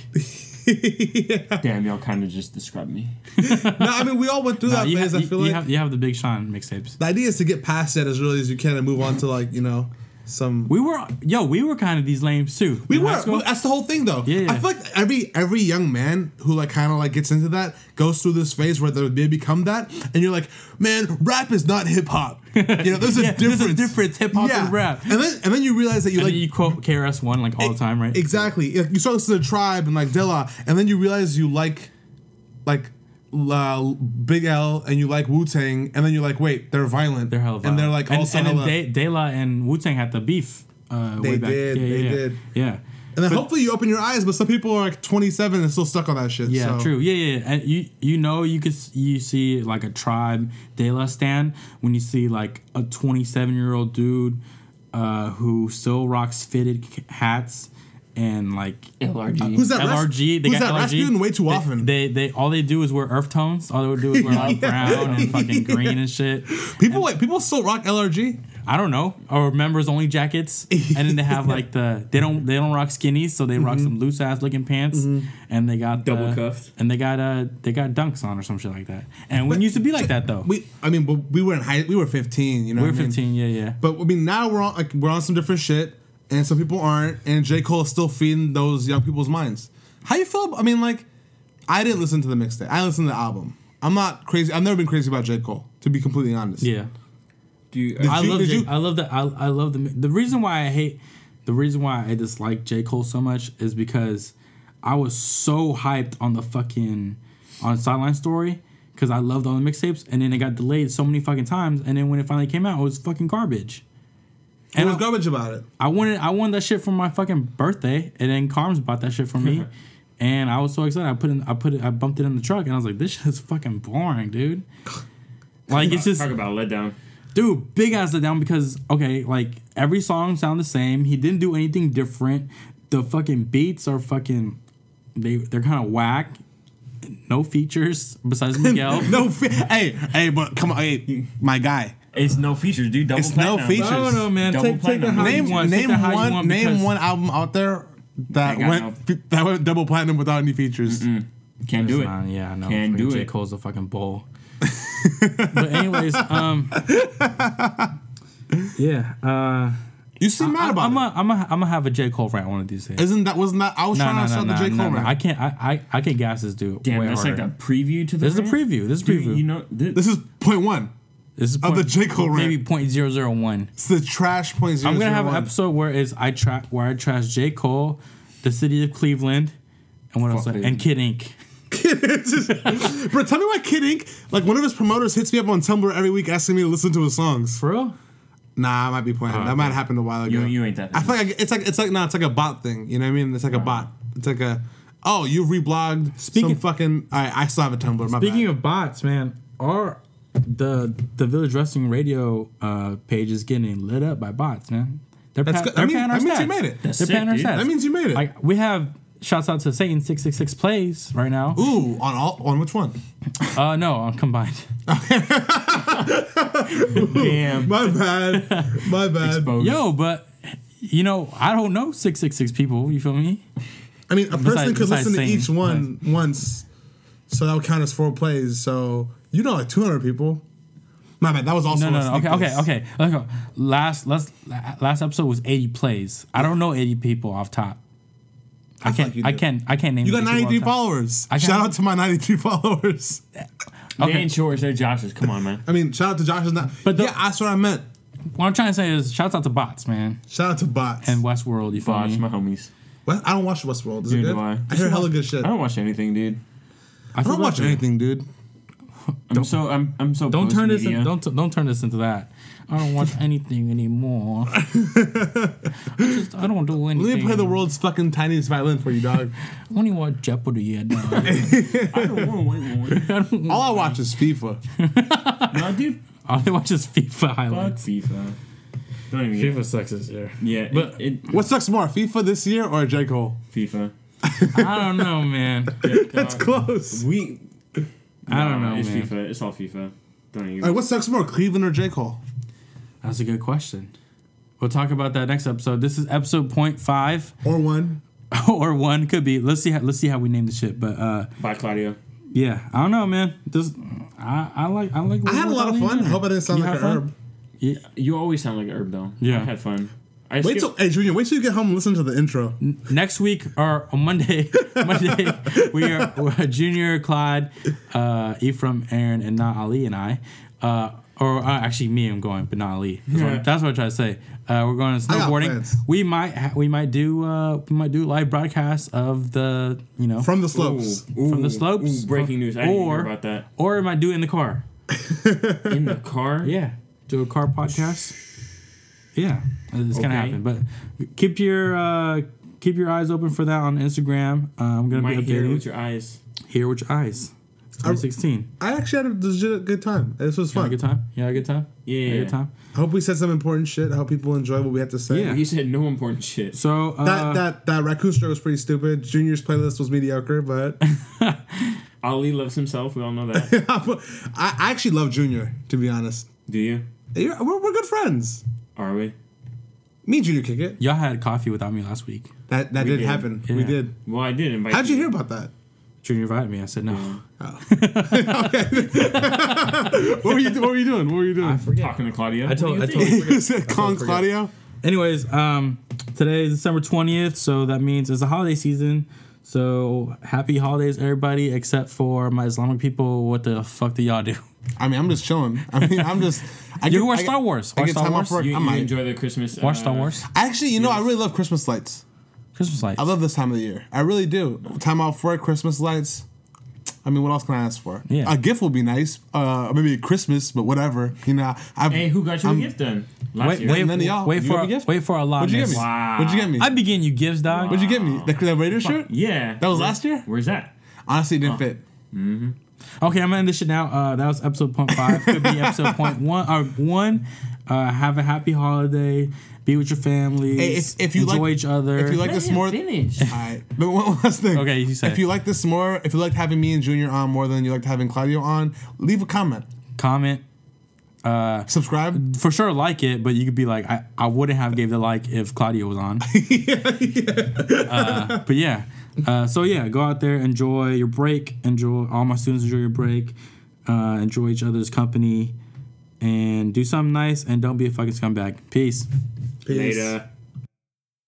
Damn, y'all kind of just described me. no, I mean we all went through Nah, that you, phase. ha- I feel you like have you have the big sean mixtapes the idea is to get past that as early as you can and move on to like you know some. we were yo we were kind of these lames too We were. well, that's the whole thing, though. Yeah, yeah. I feel like every every young man who like kind of like gets into that goes through this phase where they become that, and you're like, man, rap is not hip hop. You know, there's a Yeah, difference. there's a difference, hip-hop and rap. And then and then you realize that you and like you quote KRS One like all the time, right? exactly. Like, You start listening to the Tribe and like Dilla, and then you realize you like like uh, Big L and you like Wu Tang, and then you're like, wait, they're violent. They're hella and they're like and, also and then hella. De, De La and Wu Tang had the beef. Uh, They way back. did, Yeah, they yeah, did. Yeah. and then But- hopefully you open your eyes, but some people are like 27 and still stuck on that shit. Yeah, so. true. Yeah, yeah. yeah. And you you know you could you see like a tribe De La stand when you see like a 27 year old dude uh, who still rocks fitted hats and like LRG. Uh, who's that? Uh, Ras- LRG. They who's got that? LRG. Rasputin way too They- often. They, they all they do is wear earth tones. All they would do is wear like brown and fucking green and shit. People wait. People still rock LRG. I don't know. Or members only jackets. And then they have like the they don't they don't rock skinnies, so they rock mm-hmm. some loose ass looking pants. Mm-hmm. And they got Double the- cuffed. And they got uh they got dunks on or some shit like that. And we used to be like that though. We, I mean, but we were in high. We were 15. You know, We were what I mean? 15, yeah, yeah. But I mean, now we're on like we're on some different shit, and some people aren't. And J Cole is still feeding those young people's minds. How you feel? I mean, like, I didn't listen to the mixtape. I listened to the album. I'm not crazy. I've never been crazy about J Cole, to be completely honest. Yeah. Do you, I you- love J- you- I love the I, I love the the reason why I hate the reason why I dislike J Cole so much is because I was so hyped on the fucking on Sideline Story because I loved all the mixtapes, and then it got delayed so many fucking times, and then when it finally came out, it was fucking garbage. And was garbage about it. I wanted I wanted that shit for my fucking birthday, and then Carms bought that shit for me, and I was so excited. I put in I put it I bumped it in the truck, and I was like, this shit is fucking boring, dude. Like it's just talk about letdown. dude, big ass letdown because okay, like every song sound the same. He didn't do anything different. The fucking beats are fucking they they're kind of whack. No features besides Miguel. no, fe- hey, hey, but come on, hey, my guy. It's no features, dude. Double It's no platinum. features. No, no, man. Double Take, take platinum. how Name one, name take it how you one name one album out there that went no- that went double platinum without any features. Can't do it. Nah, yeah, no. Can't fucking do J. it. Cole's a fucking bull. but anyways, um, yeah. Uh, You seem mad about I'm it. a, I'm a, I'm gonna have a J Cole rant one of these days. Isn't that wasn't that I was No, trying no, to no, start no, the J Cole no, no. rant. I can't. I, I, I can gas this dude. Damn, way that's harder. like a preview to the. This is a preview. This is a Dude, preview. You know, thi- This is point one. This is of the J. Cole rant. Maybe point zero zero one. It's the trash point zero. I'm gonna have an episode where it's I track where I trash J Cole, the city of Cleveland, and what else? Fuck And Kid Ink. Bro, tell me why Kid Ink, like one of his promoters, hits me up on Tumblr every week asking me to listen to his songs. For real? Nah, I might be playing. Oh, that might have happened a while ago. You- you ain't that I feel like it's like it's like no, it's like a bot thing. You know what I mean? It's like a bot. It's like a oh, you reblogged Speaking- some fucking. All right, I still have a Tumblr. My Speaking bad. of bots, man, our the the Village Wrestling Radio uh, page is getting lit up by bots, man. They're, That's pa- good. they're That mean- our that means you made it. That's they're sick, paying our dude. stats. That means you made it. Like we have shouts out to Satan six six six plays right now. Ooh, on all on which one? Uh, no, on combined. Damn. My bad. My bad. Exposed. Yo, but you know, I don't know six six six people. You feel me? I mean, a person Besides- could besides listen to saying- each one once, so that would count as four plays. So you know, like 200 people. My bad. That was also No, a no, no. sneak Okay, okay, diss. okay. Let's. Last, last, last episode was eighty plays. I don't know eighty people off top. I, feel can't. like I can't. I can't name. You got 93 followers. I Shout out to my 93 followers. They Okay. ain't yours, they're Josh's. Come on, man. I mean, shout out to Josh's. Is not, But the- yeah, that's what I meant. What I'm trying to say is, shout out to bots, man, Shout out to bots. and Westworld. You feel Bosh, me? my homies. What? I don't watch Westworld. Is it good? do I. I hear hella good shit. I don't watch anything, dude. I I don't watch anything, dude. I'm so I'm I'm so Don't turn this. In, don't don't turn this into that. I don't watch anything anymore. I, just, I don't do anything. Let anything. me play the world's fucking tiniest violin for you, dog. I only watch Jeopardy. Yeah, dog. I don't want to I don't- All I watch is FIFA. No, dude. All I watch is FIFA Fuck highlights. FIFA. Don't even get FIFA sucks this year. Yeah, But- but it, What sucks more, FIFA this year or J Cole? FIFA. I don't know, man. That's close. We. I don't know, It's man. FIFA. It's all FIFA. Don't even. Like, what sucks more, Cleveland or J Cole? That's a good question. We'll talk about that next episode. This is episode point five Or one? or one could be. Let's see. How, let's see how we name the shit. But uh, Bye, Claudio. yeah, I don't know, man. This I, I like. I like. I had a lot of fun. I hope I didn't sound You like had an fun? herb. Yeah. You always sound like an Herb, though. Yeah. I had fun. I Wait till, hey, Junior, wait till you get home and listen to the intro. Next week or on Monday, Monday we are Junior, Clyde, uh, Ephraim, Aaron, and not Ali and I. Uh, or uh, actually, me, I'm going, but not Ali. That's, Yeah. what, that's what I try to say. Uh, we're going I got snowboarding. We might ha- we might do uh, we might do live broadcasts of the you know From the slopes. Ooh, from the slopes. ooh, breaking news. I didn't or hear about that. or we might do it in the car. In the car? Yeah, do a car podcast. Yeah, it's gonna happen. But keep your uh, keep your eyes open for that on Instagram. Uh, I'm gonna Might be hear it updating. with your eyes. Hear with your eyes. It's 2016. I actually had a legit good time. This was You had a fun. good time. You had a good time. Yeah. You a good time. I hope we said some important shit. I hope people enjoy what we had to say. Yeah. He said no important shit. So uh, That that that raccoon stroke was pretty stupid. Junior's playlist was mediocre, but Ali loves himself. We all know that. I, I actually love Junior. To be honest, Do you? Yeah, we're, we're good friends. Are we? Me and Junior kick it. y'all had coffee without me last week. That that We did, did. happen. We did. Well, I did invite How'd you hear about that? Junior invited me. I said no. What were you What were you doing? What were you doing? Talking to Claudia. I told. I told. you think? you said Kong forget. Claudio. Anyways, um, today is December 20th, so that means it's the holiday season. So happy holidays, everybody, except for my Islamic people. What the fuck do y'all do? I mean, I'm just chilling. I mean, I'm just. I You get- watch I Star Wars. I Watch get Star time Wars. off work. You, I you might. enjoy the Christmas. Watch uh, Star Wars. Actually, you know, I really love Christmas lights. Christmas lights. I love this time of the year. I really do. Time out for it, Christmas lights. I mean, what else can I ask for? Yeah. A gift would be nice. Uh, maybe Christmas, but whatever. You know, I've, Hey, who got you I'm- a gift then? Last Wait, year. wait, None of y'all. wait You for a gift? wait for our What'd you get me? Wow. What'd you get me? I be getting you gifts, dog. What'd you get me? The, the Raider shirt? Yeah. That was last year? Where's that? Honestly, it didn't fit. Okay, I'm gonna end this shit now. Uh, that was episode point five. Could be episode point one or one. Uh, have a happy holiday. Be with your families. Hey, if, if you enjoy like, each other. if you like Let this more, finish. Alright, but one last thing. Okay, you say If you like this more, if you liked having me and Junior on more than you liked having Claudio on, leave a comment. comment. Uh, Subscribe. for sure, like it, but you could be like, I, I wouldn't have gave the like if Claudio was on. Uh, but yeah, uh, so yeah, go out there, enjoy your break, enjoy all my students enjoy your break, uh, enjoy each other's company, and do something nice, and don't be a fucking scumbag. Peace. Peace. Later.